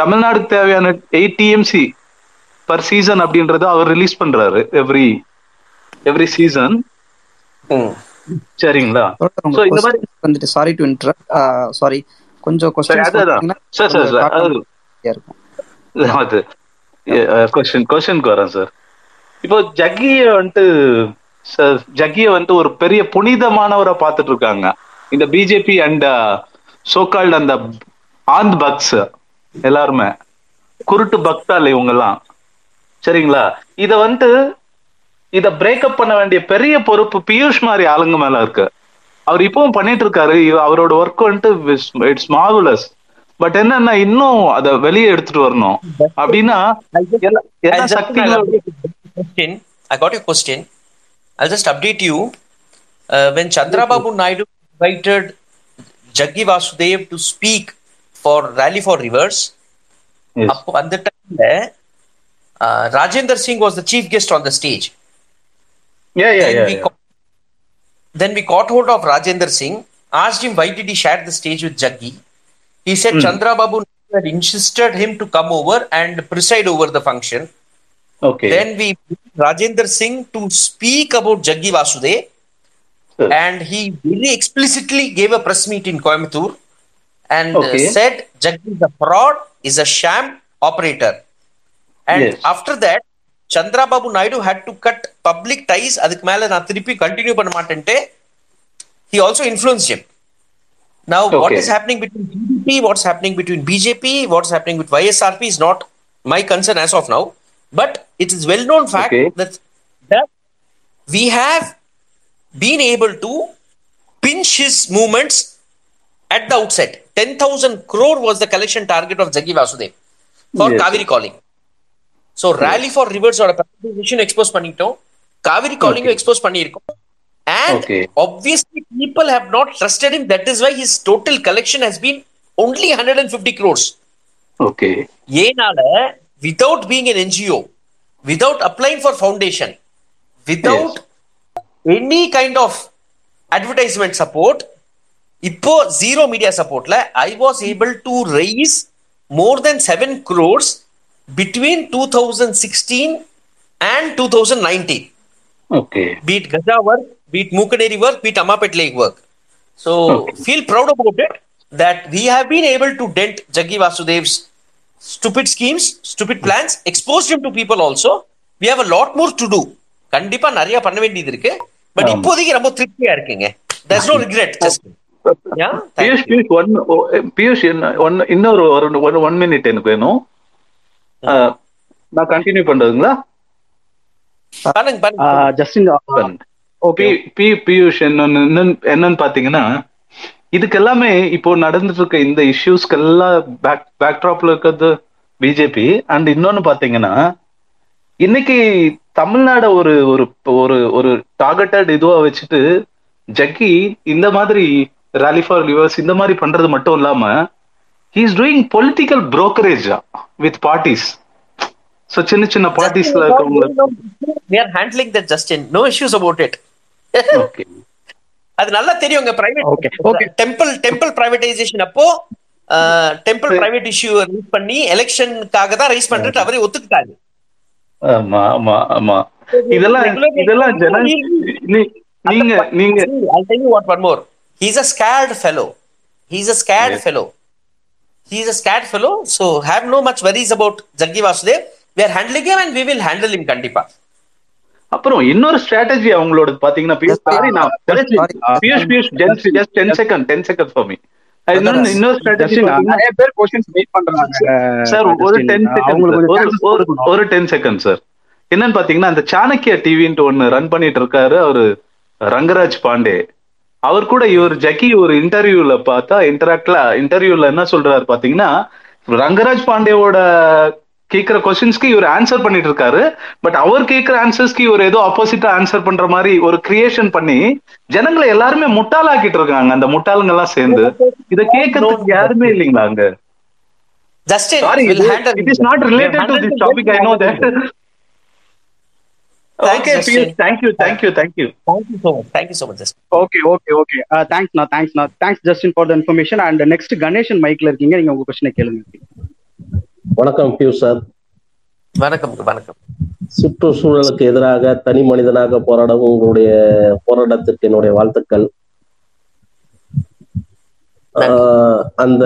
தமிழ்நாடுக்கு தேவையான எயிட் டிஎம்சி பர் சீசன் அப்படின்றத அவர் ரிலீஸ் பண்றாரு எவ்ரி எவ்ரி சீசன். சரிங்களா? So, இந்த மாதிரி வந்துட்டு சாரி டு இன்டரப்ட் சாரி கொஞ்சம் சரி, அதுதான். சார், சார், சார், அது- கொஸ்டின் இருக்கும் அது கொஸ்டின் கொஸ்டினுக்கு வரேன் சார் இப்போ ஜக்கிய வந்துட்டு ஜக்கிய வந்துட்டு ஒரு பெரிய புனிதமானவரை பார்த்துட்டு இருக்காங்க. இந்த பிஜேபி அண்ட் சோகால்டு அந்த ஆந்த் பக்ஸ் எல்லாருமே. குருட்டு பக்தால் இவங்க எல்லாம் சரிங்களா? இத வந்துட்டு இத பிரேக்கப் பண்ண வேண்டிய பெரிய பொறுப்பு பியூஷ் மாதிரி ஆளுங்க மேல இருக்கு. அவர் இப்பவும் பண்ணிட்டு இருக்காரு அவரோட ஒர்க் வந்துட்டு இட்ஸ் மார்வலஸ் பட் என்னன்னா இன்னும் அத வெளியே எடுத்துட்டு வரணும் அப்படின்னா எல்லா- your question. I'll just update you. Uh, when Chandrababu Naidu invited Jaggi Vasudev to speak for Rally for Rivers, Yes. அப்போ அந்த டைம்ல Rajender Singh was the chief guest on the stage Yeah, yeah, yeah, yeah. Then we caught hold of Rajender Singh, asked him why did he share the stage with Jaggi. He said Chandra Babu had insisted him to come over and preside over the function. Okay. Then we Rajender Singh to speak about Jaggi Vasudev, Sure. and he very explicitly gave a press meet in Coimbatore and uh, Okay. said Jaggi is a fraud, is a sham operator. And Yes. after that, Chandrababu Naidu had to cut public ties. அதுக்கு மேல நான் திருப்பி continue பண்ண மாட்டேன்ட்டு he also influenced him. Now, what Okay. is happening between BJP, what's happening between BJP, what's happening with YSRP is not my concern as of now. But it is well known fact Okay. that, that we have been able to pinch his movements at the outset. 10,000 crore was the collection target of Jaggi Vasudev for Yes. Kaveri calling. So, rally for rivers or a expose பண்ணிட்டோம் காவிரி காலிங்கும் expose பண்ணியிருக்கோம் and Okay. obviously people have not trusted him that is why his total collection has been only 150 crores Okay. ஏனால without being an NGO without applying for foundation without any kind of advertisement support இப்போ zero media supportல I was able to raise more than 7 crores between 2016 and 2019 Okay. be it Gaza work, be it Mukaneri work, be it Amapet Lake work. So feel proud about it that we have been able to dent Jaggi Vasudev's stupid schemes, stupid plans, exposed him to people also. We have a lot more to do. கண்டிப்பா நிறைய பண்ண வேண்டியது இருக்கு but. இப்போதைக்கு ரொம்ப திருப்தியா இருக்குங்க regret just yeah thank Piyush. Piyush one Piyush இன்னொரு ஒரு ஒன் மினிட் எனக்கு வேணும் நான் கண்டினியூ பண்றதுங்களா? ஜஸ்டின் ஓகே பி- பி பியூஷ் என்னன்னு என்னன்னு- என்னன்னு பாத்தீங்கன்னா இதுக்கு எல்லாமே இப்போ நடந்துட்டு இருக்க இந்த இஷ்யூஸ்க்கு எல்லாம் பேக் பேக்ட்ராப்ல இருக்கிறது பிஜேபி அண்ட் இன்னொன்னு பாத்தீங்கன்னா இன்னைக்கு தமிழ்நாட ஒரு ஒரு ஒரு ஒரு டார்கெட்டட் இதுவா வச்சுட்டு ஜக்கி இந்த மாதிரி ரேலி ஃபார் லிவர்ஸ் இந்த மாதிரி பண்றது மட்டும் இல்லாம he is doing political brokerage வித் பார்ட்டிஸ் ஸோ சின்ன சின்ன பார்ட்டிஸ்ல இருக்கிறவங்க we are handling that Justin no issues about it okay அது நல்லா தெரியுங்க private Okay, okay. Temple temple privatisation அப்போ டெம்பிள் பிரைவேட் இஷ்யூ ரைஸ் பண்ணி எலெக்ஷனுக்காக தான் ரைஸ் பண்றது அவரே ஒத்துக்கிட்டாரு ஆமா ஆமா ஆமா இதெல்லாம் இதெல்லாம் நீ- நீங்க நீங்க See, I'll tell you what one more. He's a scared fellow. He's a scared Yes. fellow. He's a scared fellow. So have no much worries about Jaggi Vasudev. We are handling him and we will handle him Kandipa. அப்புறம் இன்னொரு strategy அவங்களோட பாத்தீங்கன்னா Piyush sorry நான். Piyush Piyush just just ten second ten second for me இன்னொன்னு இன்னொரு strategy Justin நிறைய பேர் questions wait பண்றாங்க சார் ஒரு செகண்ட் ஒரு. ஒரு டென் செகண்ட் சார் என்னன்னு பாத்தீங்கன்னா அந்த சாணக்கிய டிவின்ட்டு ஒன்னு ரன் பண்ணிட்டு இருக்காரு அவரு ரங்கராஜ் பாண்டே அவர் கூட இவர் ஜக்கி ஒரு இன்டர்வியூல பார்த்தா இன்டராக்ட்ல இன்டர்வியூல என்ன சொல்றாரு பாத்தீங்கன்னா ரங்கராஜ் பாண்டேவோட கேக்குற கொஸ்டின்ஸ்க்கு இவர் ஆன்சர் பண்ணிட்டு இருக்காரு. பட் அவர் கேக்குற ஆன்சர்ஸ்க்கு இவர் ஏதோ ஆப்போசிட்டா ஆன்சர் பண்ற மாதிரி ஒரு கிரியேஷன் பண்ணி ஜனங்களை எல்லாருமே முட்டாளாக்கிட்டு இருக்காங்க அந்த முட்டாளுங்க எல்லாம் சேர்ந்து. இத கேக்குறதுக்கு யாருமே இல்லைங்களா அங்க? Justin sorry will handle it is not related to this topic I know that Thanks, okay Justin. Thank you thank you thank you Thank you so much. Thank you so much, Justin. Okay okay okay thanks நான் thanks Justin for the information and next Ganesan மைக்ல இருக்கீங்க நீங்க உங்க கொஸ்டினை கேளுங்க. வணக்கம் Piyush sir வணக்கம் வணக்கம். சுற்றுச்சூழலுக்கு எதிராக தனி மனிதனாக போராடும் உங்களுடைய போராட்டத்திற்கு என்னுடைய வாழ்த்துக்கள். அந்த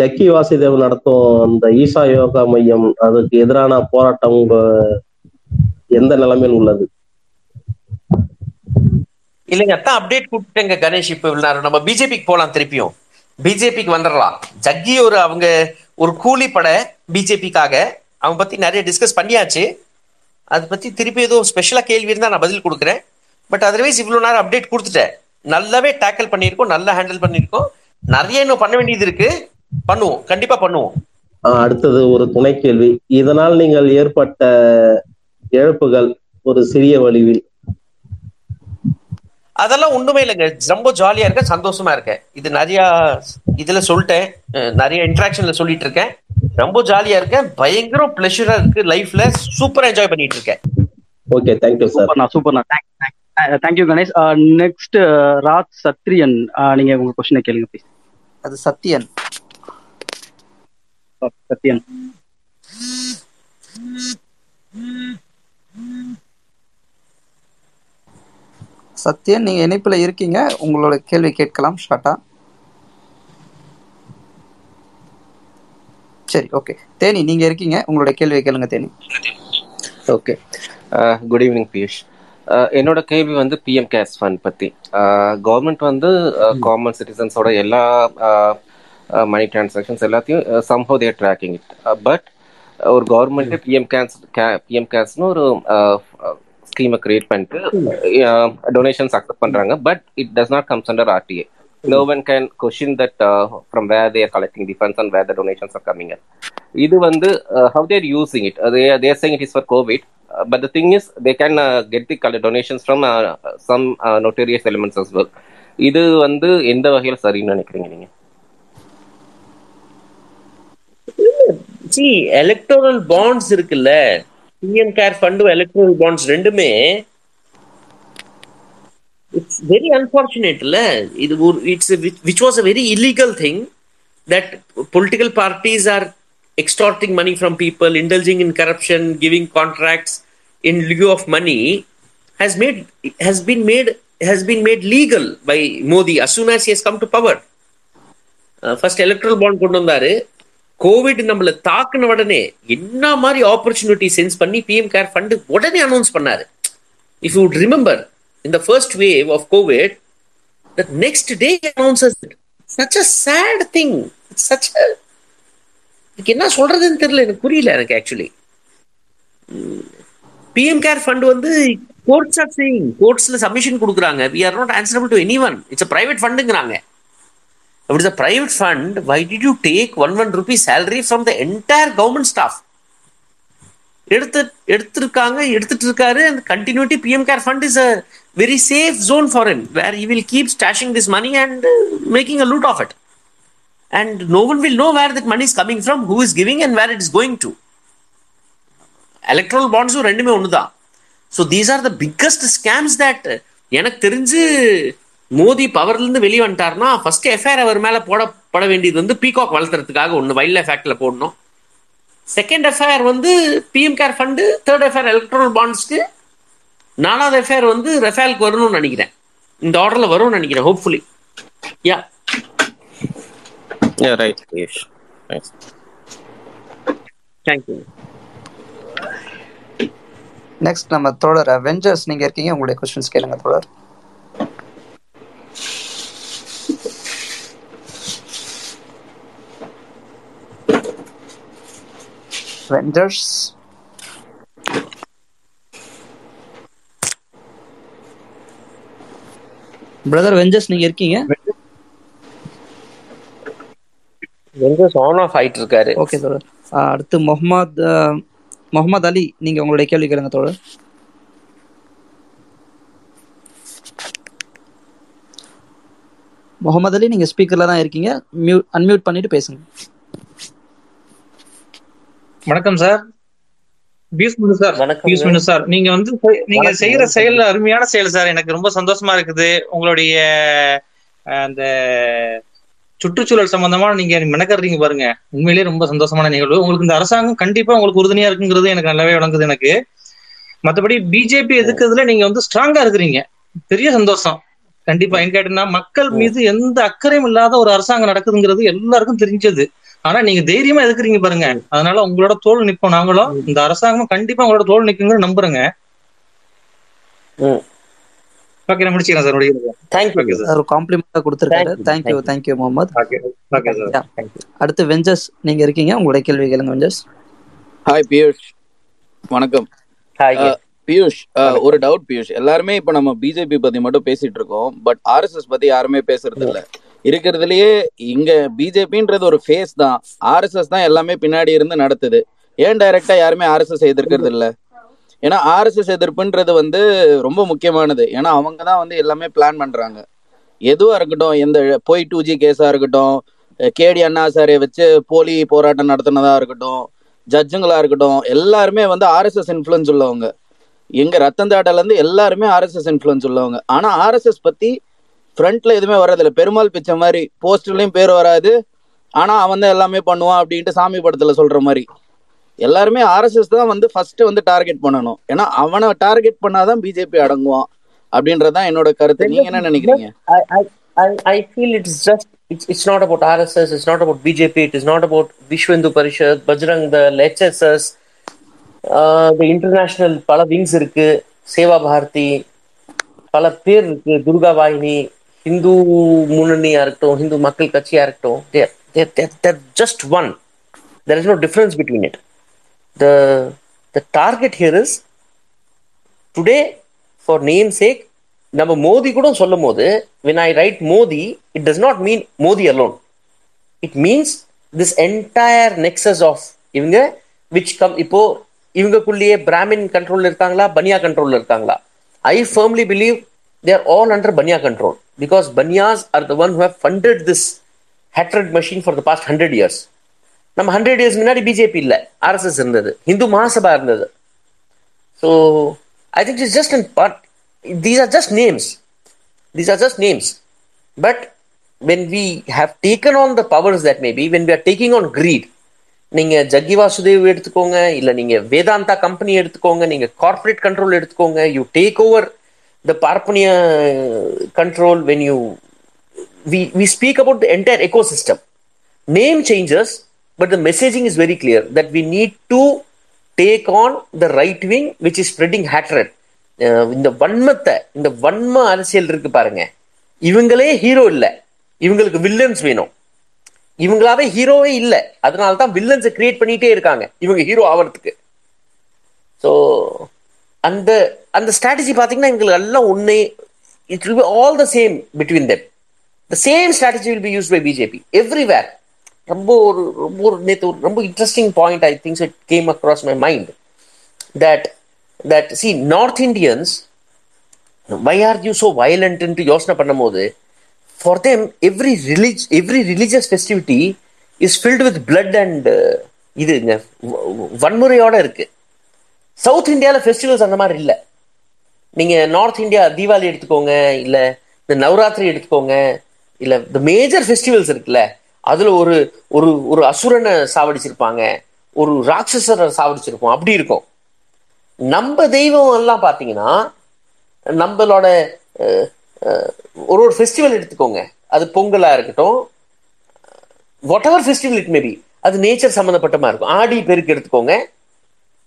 ஜக்கி வாசுதேவ் நடத்தும் அந்த ஈசா யோகா மையம் அதுக்கு எதிரான போராட்டம் உங்க எந்த நிலைமையில் உள்ளது? இல்லைங்க அதான் அப்டேட் கொடுத்துட்டேங்க கணேஷ் இப்ப நம்ம பிஜேபிக்கு போலாம் திருப்பியும். பிஜேபிக்கு வந்துடலாம். ஜக்கி ஒரு அவங்க ஒரு கூலி பட பிஜேபிக்காக. அவன் பத்தி நிறைய டிஸ்கஸ் பண்ணியாச்சு. அதை பத்தி திருப்பி எதுவும் ஸ்பெஷலா கேள்வி இருந்தா நான் பதில் கொடுக்குறேன். பட் அதர்வைஸ் இவ்வளவு நேரம் அப்டேட் கொடுத்துட்டேன். நல்லாவே டேக்கிள் பண்ணியிருக்கோம் நல்லா ஹேண்டில் பண்ணியிருக்கோம். நிறைய இன்னும் பண்ண வேண்டியது இருக்கு. பண்ணுவோம் கண்டிப்பா பண்ணுவோம். அடுத்தது ஒரு துணை கேள்வி. இதனால் நீங்கள் ஏற்பட்ட இழப்புகள் ஒரு சிறிய வடிவில் அதெல்லாம் ஒண்ணுமே இல்லைங்க. ரொம்ப ஜாலியா இருக்கேன் சந்தோஷமா இருக்கேன். இது நிறைய இதுல சொல்லிட்டேன். நிறைய இன்ட்ராக்ஷன்ல சொல்லிட்டு இருக்கேன். ரொம்ப ஜாலியா இருக்கேன். பயங்கர பிளஷரா இருக்கு லைஃப்ல சூப்பரா என்ஜாய் பண்ணிட்டு இருக்கேன். ஓகே தேங்க்யூ சார் சூப்பர்ண்ணா சூப்பர்ண்ணா thank thank you Ganesh next Raj Sathriyan நீங்க உங்க கொஸ்டினை கேளுங்க ப்ளீஸ் அது சத்தியன். சத்யன் சத்யன் நீங்க இணைப்புல இருக்கீங்க. உங்களோட கேள்வி கேட்கலாம் ஷார்ட்டா சரி ஓகே. தேனி நீங்க இருக்கீங்க. உங்களோட கேள்வியை கேளுங்க Theni. Okay. Good evening Piyush. என்னோட கேள்வி வந்து பிஎம் கேர்ஸ் ஃபண்ட் பற்றி கவர்மெண்ட் வந்து காமன் சிட்டிசன்ஸோட எல்லா மணி டிரான்சாக்ஷன்ஸ் எல்லாத்தையும் somehow they're tracking it but ஒரு கவர்மெண்ட் பிஎம் கேர்ஸ் பிஎம் கேர்ஸ்னு ஒரு ஸ்கீமை கிரியேட் பண்ணிட்டு டொனேஷன்ஸ் அக்செப்ட் பண்ணுறாங்க but it does not comes under RTA that uh, from where they are collecting the funds and where the donations are coming in. இது வந்து uh, how they are using it. Uh, they are they are saying it is for COVID, uh, but the thing is they can uh, get the color donations from uh, some uh, notorious elements as well. இது வந்து எந்த வகையில் சரின்னு நினைக்கிறீங்க நீங்க see electoral bonds இருக்குல்ல PM care ஃபண்டும் electoral bonds ரெண்டுமே இட்ஸ் வெரி அன்பார்ச்சுனேட்ல இது ஒரு it's which was a very illegal thing that political parties are extorting money from people, indulging in corruption, giving contracts in lieu of money, has made has been made has been made legal by Modi as soon as he has come to power. First electoral bond கொண்டு வந்தாரு Covid நம்மள தாக்குன உடனே என்ன மாதிரி opportunity sense பண்ணி PM care fund உடனே announce பண்ணாரு. இஃப் யூ ரிமெம்பர் இந்த first wave of Covid the next day announces he such it. Thing such sad எனக்கு என்ன சொல்றதுன்னு தெரியல. எனக்கு புரியல எனக்கு ஆக்சுவலி பிஎம் கேர் ஃபண்ட் வந்து கோர்ட்ஸ் ஆஃப் சேயிங் கோர்ட்ஸ்ல சப்மிஷன் கொடுக்குறாங்க. We are not answerable to any one it's private ஃபண்டுங்கிறாங்க if it is a private fund, why did you take one one rupee salary from the entire government எடுத்து எடுத்திருக்காங்க எடுத்துட்டு இருக்காரு அந்த continuity PM care fund is a very safe zone for him where you will keep stashing this money and making a loot of it and no one will know where that money is coming from who is giving and where it is going to electoral பாண்ட்ஸும் ரெண்டுமே ஒன்று தான் so these are the biggest scams that எனக்கு தெரிஞ்சு மோடி பவர்ல இருந்து வெளியே வந்துட்டாருன்னா first FIR அவர் மேல போடப்பட வேண்டியது வந்து பீகாக் வளர்த்துறதுக்காக ஒன்று வைல்ட் லைஃப் ஆக்ட்ல போடணும். செகண்ட் எஃப்ஐஆர் வந்து PM care fund third FIR electoral பாண்ட்ஸ்க்கு நாலாவது எஃப்ஐஆர் வந்து ரெஃபேலுக்கு வரணும்னு நினைக்கிறேன். இந்த ஆர்டர்ல வரும்னு நினைக்கிறேன் hopefully yeah right Piyush thanks thank you next நம்ம தோழர் வெஞ்சர்ஸ் நீங்க இருக்கீங்க உங்களுடைய கொஸ்டின்ஸ் கேளுங்க தோழர். வெஞ்சர்ஸ் பிரதர் வெஞ்சர்ஸ் நீங்க இருக்கீங்க? வெங்கஸ் ஆன் ஆஃப் ஆயிட்டு இருக்காரு. ஓகே தோழர். அடுத்து முகமது முகமது அலி நீங்க உங்களுடைய கேள்வி கேளுங்க தோழர். முகமது அலி நீங்க ஸ்பீக்கர்ல தான் இருக்கீங்க. மியூட் அன்மியூட் பண்ணிட்டு பேசுங்க. வணக்கம் சார். பியூஸ் மனு சார். வணக்கம் பியூஸ் மனு சார். நீங்க வந்து நீங்க செய்யற. செயல் அருமையான செயல் சார். எனக்கு ரொம்ப சந்தோஷமா இருக்குது. உங்களுடைய அந்த சுற்றுச்சூழல் சம்பந்தமா நீங்க மெனக்கறீங்க பாருங்க. உண்மையிலேயே ரொம்ப சந்தோஷமான நிகழ்வு. உங்களுக்கு இந்த அரசாங்கம் கண்டிப்பா உங்களுக்கு உறுதுணையா இருக்குங்கிறது எனக்கு நல்லாவே விளங்குது எனக்கு. மத்தபடி பிஜேபி எதுக்குறதுல நீங்க வந்து ஸ்ட்ராங்கா இருக்கிறீங்க. பெரிய சந்தோஷம். கண்டிப்பா. எங்க கேட்டீங்கன்னா மக்கள் மீது எந்த அக்கறையும் இல்லாத ஒரு அரசாங்கம் நடக்குதுங்கிறது எல்லாருக்கும் தெரிஞ்சது. ஆனா நீங்க தைரியமா எதுக்குறீங்க பாருங்க. அதனால உங்களோட தோல் நிப்போம் நாங்களும் இந்த அரசாங்கம் கண்டிப்பா உங்களோட தோல் நிக்குங்க நம்புறேங்க. ஓகே நான் முடிச்சுக்கிறேன் சார். முடிக்கிறேன் தேங்க்யூ சார். ஒரு காம்ப்ளிமெண்டா கொடுத்துருக்காரு. Thank you thank you Mohammed okay okay sir. அடுத்து வெஞ்சஸ் நீங்க இருக்கீங்க. உங்களுடைய கேள்வி கேளுங்க வெஞ்சஸ் ஹாய் பியூஷ் வணக்கம். ஹாய் பியூஷ் அஹ், ஒரு டவுட் பியூஷ் எல்லாருமே இப்ப நம்ம பிஜேபி பத்தி மட்டும் பேசிட்டு இருக்கோம். பட் ஆர்எஸ்எஸ் பத்தி யாருமே பேசுறது இல்ல. இருக்கிறதுலயே இங்க பிஜேபின்றது ஒரு ஃபேஸ் தான். ஆர்எஸ்எஸ் தான் எல்லாமே பின்னாடி இருந்து நடத்துது. ஏன் டைரக்டா யாருமே ஆர்எஸ்எஸ் எதிர்க்கிறது இல்ல? ஏன்னா ஆர்எஸ்எஸ் எதிர்ப்புன்றது வந்து ரொம்ப முக்கியமானது. ஏன்னா அவங்க தான் வந்து எல்லாமே பிளான் பண்றாங்க. எதுவா இருக்கட்டும் எந்த போய் டூ ஜி கேஸா இருக்கட்டும் கேடி அண்ணாசாரியை வச்சு போலி போராட்டம் நடத்தினதா இருக்கட்டும் ஜட்ஜுங்களா இருக்கட்டும் எல்லாருமே வந்து ஆர்எஸ்எஸ் இன்ஃப்ளூயன்ஸ் உள்ளவங்க. எங்க ரத்தன் தாட்டால இருந்து எல்லாருமே ஆர்எஸ்எஸ் இன்ஃப்ளூயன்ஸ் உள்ளவங்க. ஆனா ஆர்எஸ்எஸ் பத்தி ஃப்ரண்ட்ல எதுவுமே வர்றதில்ல. பெருமாள் பிச்சை மாதிரி போஸ்டர்லயும் பேர் வராது. ஆனா அவன் தான் எல்லாமே பண்ணுவான் அப்படின்ட்டு சாமி படத்துல சொல்ற மாதிரி. எல்லாருமே ஆர்எஸ்எஸ் தான் வந்து ஃபர்ஸ்ட் வந்து டார்கெட் பண்ணணும். ஏன்னா அவனை டார்கெட் பண்ணாதான் பிஜேபி அடங்குவான் அப்படின்றதான் என்னோட கருத்து. நீங்க என்ன நினைக்கிறீங்க? I feel I, I feel it's not about it's not is not about not about not about is Parishad about Vishwendu Parishad, Bajrang uh, பல விங்ஸ் இருக்கு. சேவா பாரதி பல பேர் இருக்கு. துர்கா வாகினி ஹிந்து முன்னணியா இருக்கட்டும் ஹிந்து மக்கள் கட்சியா இருக்கட்டும் just one there is no difference between it the the target here is today for namesake நம்ம மோதி கூட சொல்லும் போது when I write Modi it does not mean Modi alone it means this entire nexus of இவங்க which come இப்போ இவங்கக்குள்ளேயே Brahmin control இருக்காங்களா பனியா control இருக்காங்களா I firmly believe they're all under Baniya control because Baniyas are the one who have funded this hatred machine for the past 100 years நம்ம hundred years முன்னாடி BJP இல்ல RSS இருந்தது இந்து மகாசபா இருந்தது So I think it's just in part. These are just names. These are just names. But when we have taken on the powers that may be, when we are taking on greed, நீங்க ஜக்கி வாசுதேவ் எடுத்துக்கோங்க இல்ல நீங்க Vedanta company எடுத்துக்கோங்க நீங்க corporate control எடுத்துக்கோங்க you take over the பார்ப்பனிய control when you we we speak about the entire ecosystem name changes but the messaging is very clear that we need to take on the right wing which is spreading hatred uh இந்த வன்மத்தை இந்த வன்ம அரசியல் இருக்கு பாருங்க இவங்களே hero இல்ல இவங்களுக்கு villains வேணும் இவங்களாவே ஹீரோவே இல்ல அதனால தான் வில்லன்ஸை கிரியேட் பண்ணிட்டே இருக்காங்க இவங்க ஹீரோ ஆவறதுக்கு ஸோ அந்த அந்த ஸ்ட்ராட்டஜி பார்த்தீங்கன்னா எங்களுக்கு எல்லாம் ஒன்னே it will be all the same between them the same strategy will be use by BJP everywhere ரொம்ப ஒரு ரொம்ப ஒரு நேற்று ஒரு ரொம்ப interesting point I things it came across my mind that that see North Indians why are you so வயலண்ட்ன்ட்டு யோசனை பண்ணும்போது for them every ரிலிஜ் every religious festivity is filled with blood and இதுங்க வ- வன்முறையோட இருக்குது சவுத் இந்தியாவில் ஃபெஸ்டிவல்ஸ் அந்த மாதிரி இல்லை. நீங்கள் நார்த் இந்தியா தீபாவளி எடுத்துக்கோங்க இல்லை இந்த நவராத்திரி எடுத்துக்கோங்க இல்லை இந்த மேஜர் ஃபெஸ்டிவல்ஸ் இருக்குல்ல அதில் ஒரு ஒரு ஒரு அசுரனை சாவடிச்சிருப்பாங்க ஒரு ராட்சசரை சாவடிச்சிருப்போம் அப்படி இருக்கும். நம்ம தெய்வம் எல்லாம் பார்த்தீங்கன்னா நம்மளோட ஒரு ஒரு ஃபெஸ்டிவல் எடுத்துக்கோங்க. அது பொங்கலாக இருக்கட்டும் whatever festival it may be அது நேச்சர் சம்மந்தப்பட்டமாக இருக்கும். ஆடி பெருக்கு எடுத்துக்கோங்க.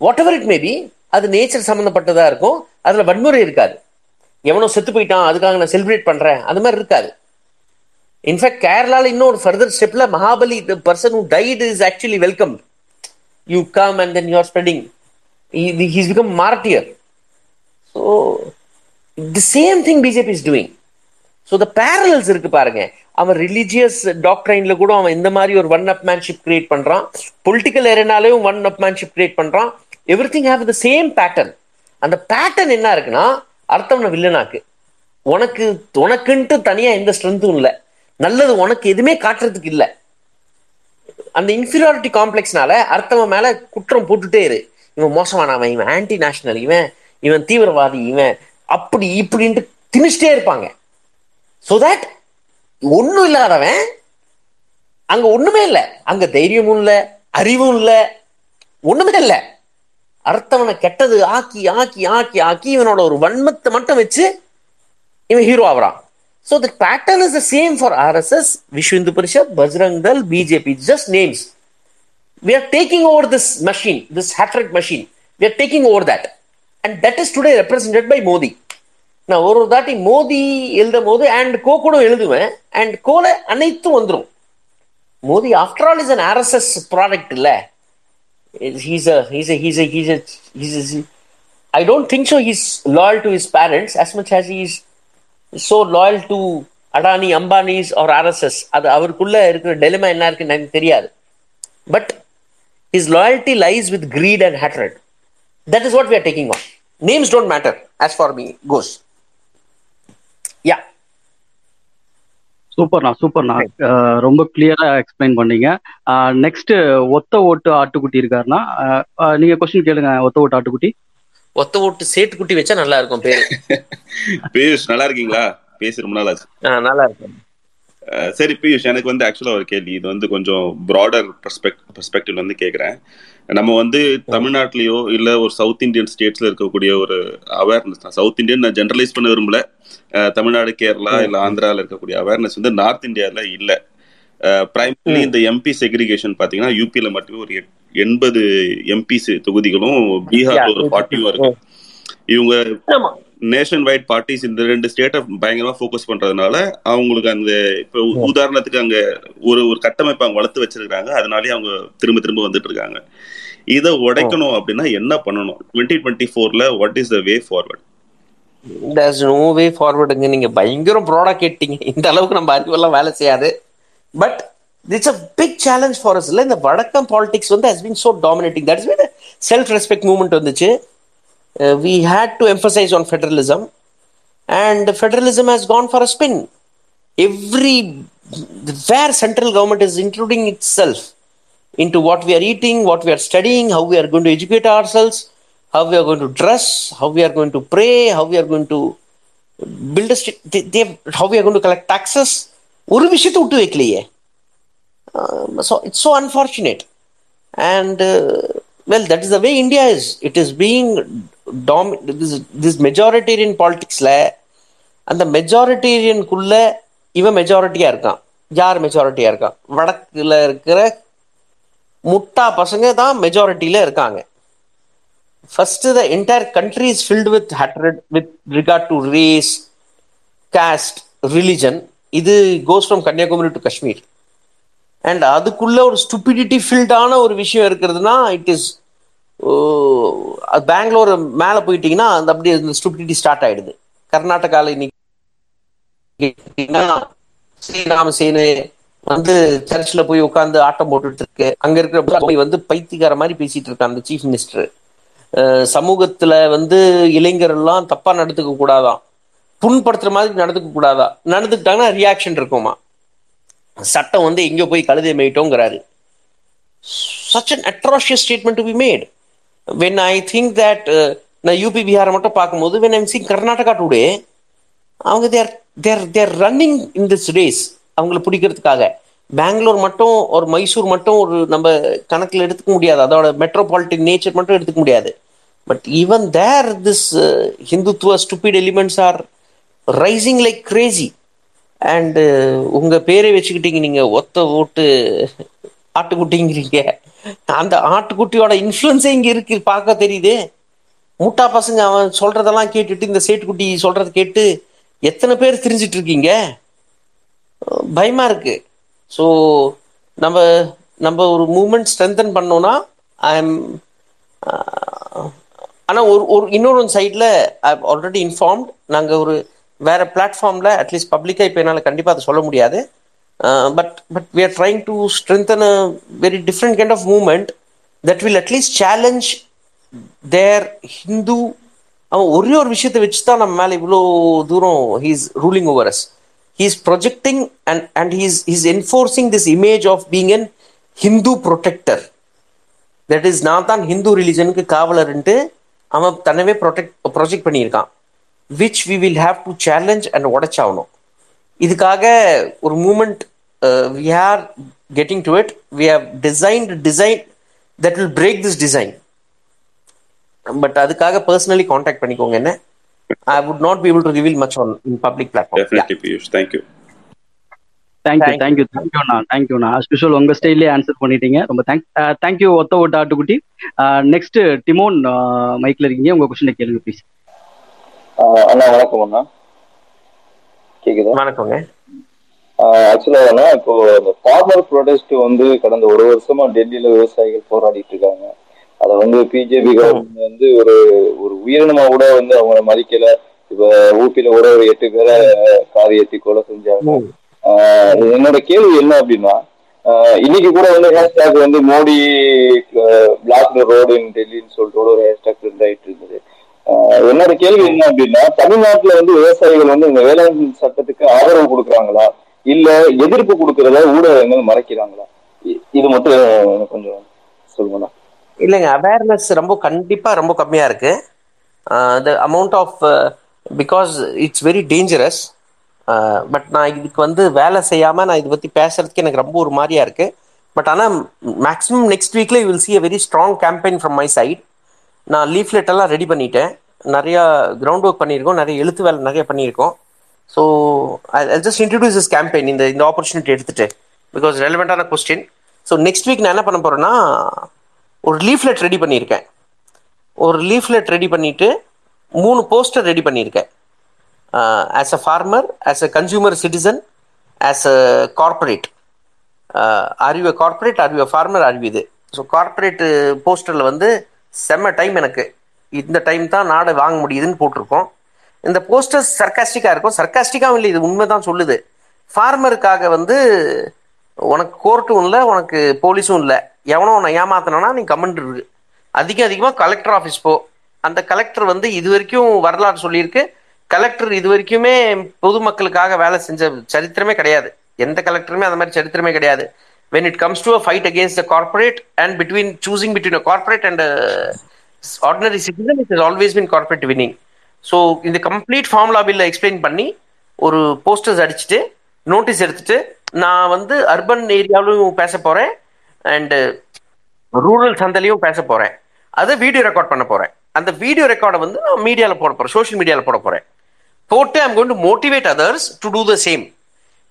வாட் எவர் இட் மேபி அது நேச்சர் சம்மந்தப்பட்டதாக இருக்கும் அதில் வன்முறை இருக்காது. எவனோ செத்து போயிட்டான் அதுக்காக நான் செலிப்ரேட் பண்ணுறேன் அது மாதிரி இருக்காது. இன்ஃபேக்ட் கேரளாவில் இன்னொரு ஃபர்தர் ஸ்டெப்பில் Mahabali the person who died is actually welcome you come and then you are spreading he's become martyr so the same thing BJP is doing so the parallels இருக்கு பாருங்க. அவன் ரிலீஜியஸ் டாக்டரைன்ல கூட அவன் இந்த மாதிரி ஒரு ஒன் அப் மேன்ஷிப் கிரியேட் பண்றான். Political ஏரியாலையும் ஒன் அப் மேன்ஷிப் கிரியேட் பண்றான். Everything have the same pattern அந்த பேட்டர்ன் என்ன இருக்குன்னா அர்த்தம் வில்லனாக்கு? உனக்கு உனக்குன்ட்டு தனியா எந்த ஸ்ட்ரென்த்தும் இல்லை. நல்லது உனக்கு எதுவுமே காட்டுறதுக்கு இல்லை. அந்த இன்ஃபீரியாரிட்டி காம்ப்ளெக்ஸ்னால அர்த்தவன் மேல குற்றம் போட்டுட்டே இரு. இவன் மோசமானவன் இவன் ஆன்டி நேஷனல் இவன் இவன் தீவிரவாதி இவன் அப்படி இப்படின்ட்டு திணிச்சிட்டே இருப்பாங்க. ஸோ தட் ஒன்றும் இல்லாதவன் அங்க ஒண்ணுமே இல்லை. அங்க தைரியமும் இல்லை அறிவும் இல்லை ஒண்ணுமே இல்லை. அர்த்தவனை கெட்டது ஆக்கி ஆக்கி ஆக்கி ஆக்கி இவனோட ஒரு வன்மத்தை மட்டும் வச்சு இவன் hero ஆகுறான் so the pattern is the same for RSS Vishwa Hindu Parishad Bajrang Dal BJP just names we are taking over this machine this hatred machine we are taking over that and that is today represented by Modi. நான் ஒரு ஒரு தாட்டி மோதி எழுதும் போது and கோ கூட எழுதுவேன். And கோல அனைத்தும் வந்துடும் Modi after all is an RSS product இல்லை. He's he's he's he's he's I don't think so he's loyal to his parents as much as he is so loyal to Adani Ambanis or RSS அது அவருக்குள்ள இருக்கிற dilemma என்ன இருக்குன்னு எனக்கு தெரியாது but his loyalty lies with greed and hatred. That is what we are taking on. Names don't matter as far me goes. Yeah. சூப்பர்ண்ணா சூப்பர்ண்ணா. அஹ் ரொம்ப கிளியரா எக்ஸ்பிளைன் பண்ணீங்க. நெக்ஸ்ட் ஒத்த ஓட்டு ஆட்டுக்குட்டி இருக்காருன்னா நீங்க கொஸ்டின் கேளுங்க ஒத்த ஓட்டு ஆட்டுக்குட்டி. ஒத்த ஓட்டு சேட்டுக்குட்டி வச்சா நல்லா இருக்கும் பேரு. பியூஷ் நல்லா இருக்கீங்களா? பேசி ரொம்ப ஆ, நல்லா இருக்கும் சரி பியூஷ் எனக்கு வந்து ஆக்சுவலா ஒரு கேள்வி. இது வந்து கொஞ்சம் ப்ராடர் பெர்ஸ்பெக்டிவ் வந்து கேக்குறேன். நம்ம வந்து தமிழ்நாட்டிலயோ இல்ல ஒரு சவுத் இந்தியன் ஸ்டேட்ஸ்ல இருக்கக்கூடிய ஒரு அவேர்னஸ் தான். சவுத் இந்தியன் நான் ஜென்ரலைஸ் பண்ண விரும்பல. தமிழ்நாடு கேரளா இல்ல ஆந்திரால இருக்கக்கூடிய அவேர்னஸ் வந்து நார்த் இந்தியால இல்ல. பிரைமரி இந்த எம்பி செக்ரிகேஷன் பாத்தீங்கன்னா யூபில மட்டுமே ஒரு எண்பது எம்பிசி தொகுதிகளும் பீகார்ல ஒரு ஃபார்ட்டியும் இருக்கு. இவங்க நேஷன் வைட் பார்ட்டிஸ் இந்த ரெண்டு ஸ்டேட்டை பயங்கரமா ஃபோக்கஸ் பண்றதுனால அவங்களுக்கு அந்த இப்போ உதாரணத்துக்கு அங்க ஒரு ஒரு கட்டமைப்பு அவங்க வளர்த்து வச்சிருக்காங்க அதனாலே அவங்க திரும்ப திரும்ப வந்துட்டு இருக்காங்க. இதை உடைக்கணும் அப்படின்னா என்ன பண்ணணும்? டுவெண்ட்டி டுவெண்ட்டி ஃபோர்ல what is the way forward there's no way forwardங்க நீங்க பயங்கரம் ப்ராடா கேட்டீங்க. இந்த அளவுக்கு நம்ம அறிவெல்லாம் வேலை செய்யாது. But it's a big challenge for us இல்ல இந்த வடக்கம் பாலிடிக்ஸ் வந்து has been so dominating that's way self respect movement வந்துச்சு. uh, we had to emphasize on federalism, and federalism has gone for a spin. Every where central government is intruding itself into what we are eating, what we are studying, how we are going to educate ourselves, how we are going to dress, how we are going to pray, how we are going to build a state, they, they, how we are going to collect taxes. ഒരു so it's so unfortunate and uh, well that is the way india is it is being டாமி this majoritarian பாலிடிக்ஸில் அந்த மெஜாரிட்டேரியனுக்குள்ள இவன் மெஜாரிட்டியா இருக்கான். யார் மெஜாரிட்டியா இருக்கான்? வடக்குல இருக்கிற முட்டா பசங்க தான் மெஜாரிட்டியில இருக்காங்க. First the entire country is filled with hatred with regard to race caste religion இது goes from Kanyakumari to Kashmir and அதுக்குள்ள ஒரு ஸ்டூபிடிட்டி ஃபில்டான ஒரு விஷயம் இருக்கிறதுனா இட் இஸ் அது பெங்களூர் மேலே போயிட்டீங்கன்னா அந்த அப்படியே இந்த ஸ்டூபிடிட்டி ஸ்டார்ட் ஆயிடுது. கர்நாடகாவில் இன்னைக்கு ஸ்ரீராம வந்து சர்ச்சில் போய் உட்காந்து ஆட்டம் போட்டுட்டு இருக்கு அங்க இருக்கிற போய் வந்து பைத்தியக்கார மாதிரி பேசிட்டு இருக்கான் அந்த சீஃப் மினிஸ்டர் சமூகத்துல வந்து இளைஞர் எல்லாம் தப்பா நடந்துக்க கூடாதாம் புண்படுத்துற மாதிரி நடந்துக்க கூடாதா? நடந்துக்கிட்டாங்கன்னா ரியாக்ஷன் இருக்குமா? சட்டம் வந்து எங்க போய் கழுதை மேயிட்டோங்கிறாரு. Such an atrocious statement to be made when I think that நான் யூபி பிஹாரை மட்டும் பார்க்கும்போது when I'm seeing Karnataka today அவங்க they're they're they're running in this race அவங்கள பிடிக்கிறதுக்காக பெங்களூர் மட்டும் ஒரு மைசூர் மட்டும் ஒரு நம்ம கணக்கில் எடுத்துக்க முடியாது அதோட மெட்ரோபாலிட்டிக் நேச்சர் மட்டும் எடுத்துக்க முடியாது but even there this Hindutva stupid elements are rising like crazy and உங்க பேரை வச்சுக்கிட்டீங்க நீங்க ஒத்த ஓட்டு ஆட்டுக்குட்டிங்கிறீங்க. அந்த ஆட்டுக்குட்டியோட இன்ஃப்ளூயன்ஸே இங்க இருக்கு. பார்க்க தெரியுதே. மூட்டா பசங்க அவன் சொல்றதெல்லாம் கேட்டுட்டு இந்த சேட்டுக்குட்டி சொல்றத கேட்டு எத்தனை பேர் தெரிஞ்சிட்டு இருக்கீங்க? பயமா இருக்கு. ஸோ நம்ம நம்ம ஒரு மூமெண்ட் ஸ்ட்ரென்தன் பண்ணோம்னா ஐ எம் ஆனால் ஒரு ஒரு இன்னொரு சைடில் ஐ ஆல்ரெடி இன்ஃபார்ம்ட் நாங்கள் ஒரு வேற பிளாட்ஃபார்மில் அட்லீஸ்ட் பப்ளிக்காக இப்போ என்னால் கண்டிப்பாக அதை சொல்ல முடியாது. But but we are trying to strengthen a very different kind of movement that will at least challenge their Hindu அவன் ஒரே ஒரு விஷயத்தை வச்சு தான் நம்ம மேலே இவ்வளோ தூரம் he's ruling over us he's projecting and and he's he's enforcing this image of being an Hindu protector that is நான் தான் ஹிந்து ரிலிஜனுக்கு காவலர்ன்ட்டு அவன் தன்னவே ப்ரொடெக்ட் ப்ரொஜெக்ட் பண்ணியிருக்கான். Which we will have to challenge and உடச்சாகணும். இதுக்காக ஒரு movement we are getting to it we have designed design that will break this design but அதுக்காக பர்சனலி காண்டாக்ட் பண்ணிக்கோங்க என்ன. I would not be able to reveal much on in public platform definitely Piyush thank you thank you thank you தேங்க்யூண்ணா தேங்க்யூண்ணா as usual உங்க ஸ்டைல்லே answer பண்ணிட்டீங்க. ரொம்ப thank thank you ஒத்த ஓட்ட ஆட்டுக்குட்டி. நெக்ஸ்ட் டிமோன் மைக்ல இருக்கீங்க. உங்க கொஸ்டினை கேளுங்க ப்ளீஸ் அண்ணா வணக்கம் அண்ணா. கேக்குதா? வணக்கங்க. ஆக்சுவலா அண்ணா இப்போ இந்த ஃபார்மர் ப்ரொடெஸ்ட் வந்து கடந்த ஒரு வருஷமா டெல்லியில விவசாயிகள் போராடிட்டு இருக்காங்க. அத வந்து பிஜேபி கவர்மெண்ட் வந்து ஒரு ஒரு உயிரினமா கூட வந்து அவங்க மதிக்கல. இப்ப ஊபியில கூட ஒரு எட்டு பேரை கார் ஏத்தி கொலை செஞ்சாங்க. என்னோட கேள்வி என்ன அப்படின்னா இன்னைக்கு கூட வந்து ஹேஷ்டாக் வந்து மோடி பிளாக் ரோடு இன் டெல்லின்னு சொல்லிட்டு ஒரு ஹேஷ்டாக் ட்ரெண்ட் ஆயிட்டு இருந்தது. என்னோட கேள்வி என்ன அப்படின்னா தமிழ்நாட்டுல வந்து விவசாயிகள் வந்து இந்த வேளாண் சட்டத்துக்கு ஆதரவு கொடுக்குறாங்களா? இல்ல எதிர்ப்பு கொடுக்கறத ஊடகங்கள் மறைக்கிறாங்களா? இ- இது மட்டும் கொஞ்சம் சொல்லுங்களா இல்லைங்க அவேர்னஸ் ரொம்ப கண்டிப்பா ரொம்ப கம்மியா இருக்கு. The amount of because it's very dangerous but நான் இதுக்கு வந்து வேலை செய்யாம நான் இதை பத்தி பேசுறதுக்கு எனக்கு ரொம்ப ஒரு மாதிரியா இருக்கு. பட் ஆனா மேக்ஸிமம் நெக்ஸ்ட் வீக்ல will see a very strong campaign from my side நான் லீஃப்லெட் எல்லாம் ரெடி பண்ணிட்டேன். நிறைய கிரவுண்ட் ஒர்க் பண்ணியிருக்கோம். நிறைய எழுத்து வேலை நிறைய பண்ணியிருக்கோம். So I just introduce is campaign இந்த இந்த ஆப்பர்ச்சுனிட்டி எடுத்துட்டு பிகாஸ் ரெலவெண்டான கொஸ்டின் ஸோ நெக்ஸ்ட் வீக் நான் என்ன பண்ண போறேன்னா ஒரு லீஃப்லெட் ரெடி பண்ணியிருக்கேன். ஒரு லீஃப்லெட் ரெடி பண்ணிட்டு மூணு போஸ்டர் ரெடி பண்ணியிருக்கேன். As a farmer as a consumer citizen as a corporate or corporate or farmer அறிவு இது? ஸோ கார்பரேட் போஸ்டரில் வந்து செம்ம டைம் எனக்கு. இந்த டைம் தான் நாடு வாங்க முடியுதுன்னு போட்டிருக்கோம். இந்த போஸ்டர்ஸ் சர்க்காஸ்டிக்காக இருக்கும். சர்க்காஸ்டிக்காகவும் இல்லை இது உண்மை தான் சொல்லுது. ஃபார்மருக்காக வந்து உனக்கு கோர்ட்டும் இல்லை உனக்கு போலீஸும் இல்லை. எவனோ உன்னை ஏமாத்தினா நீ கமெண்ட் இருக்கு அதிக அதிகமாக கலெக்டர் ஆஃபீஸ் போ. அந்த கலெக்டர் வந்து இது வரைக்கும் வரலாறு சொல்லியிருக்கு. கலெக்டர் இது வரைக்குமே பொதுமக்களுக்காக வேலை செஞ்ச சரித்திரமே கிடையாது. எந்த கலெக்டருமே அந்த மாதிரி சரித்திரமே கிடையாது. When it comes to a fight against the corporate and between choosing between a corporate and a ordinary citizen it has always been corporate winning. So இந்த கம்ப்ளீட் ஃபார்முலா பில்ல எக்ஸ்பிளைன் பண்ணி ஒரு போஸ்டர்ஸ் அடிச்சுட்டு நோட்டீஸ் எடுத்துட்டு நான் வந்து urban ஏரியாவிலும் பேச போறேன் அண்டு ரூரல் சந்தையிலையும் பேச போறேன். அதை வீடியோ ரெக்கார்ட் பண்ண போறேன். அந்த வீடியோ ரெக்கார்டை வந்து நான் மீடியாவில் போட போறேன் சோஷியல் மீடியாவில் போட போறேன். போட்டு I'm going to motivate others to do the same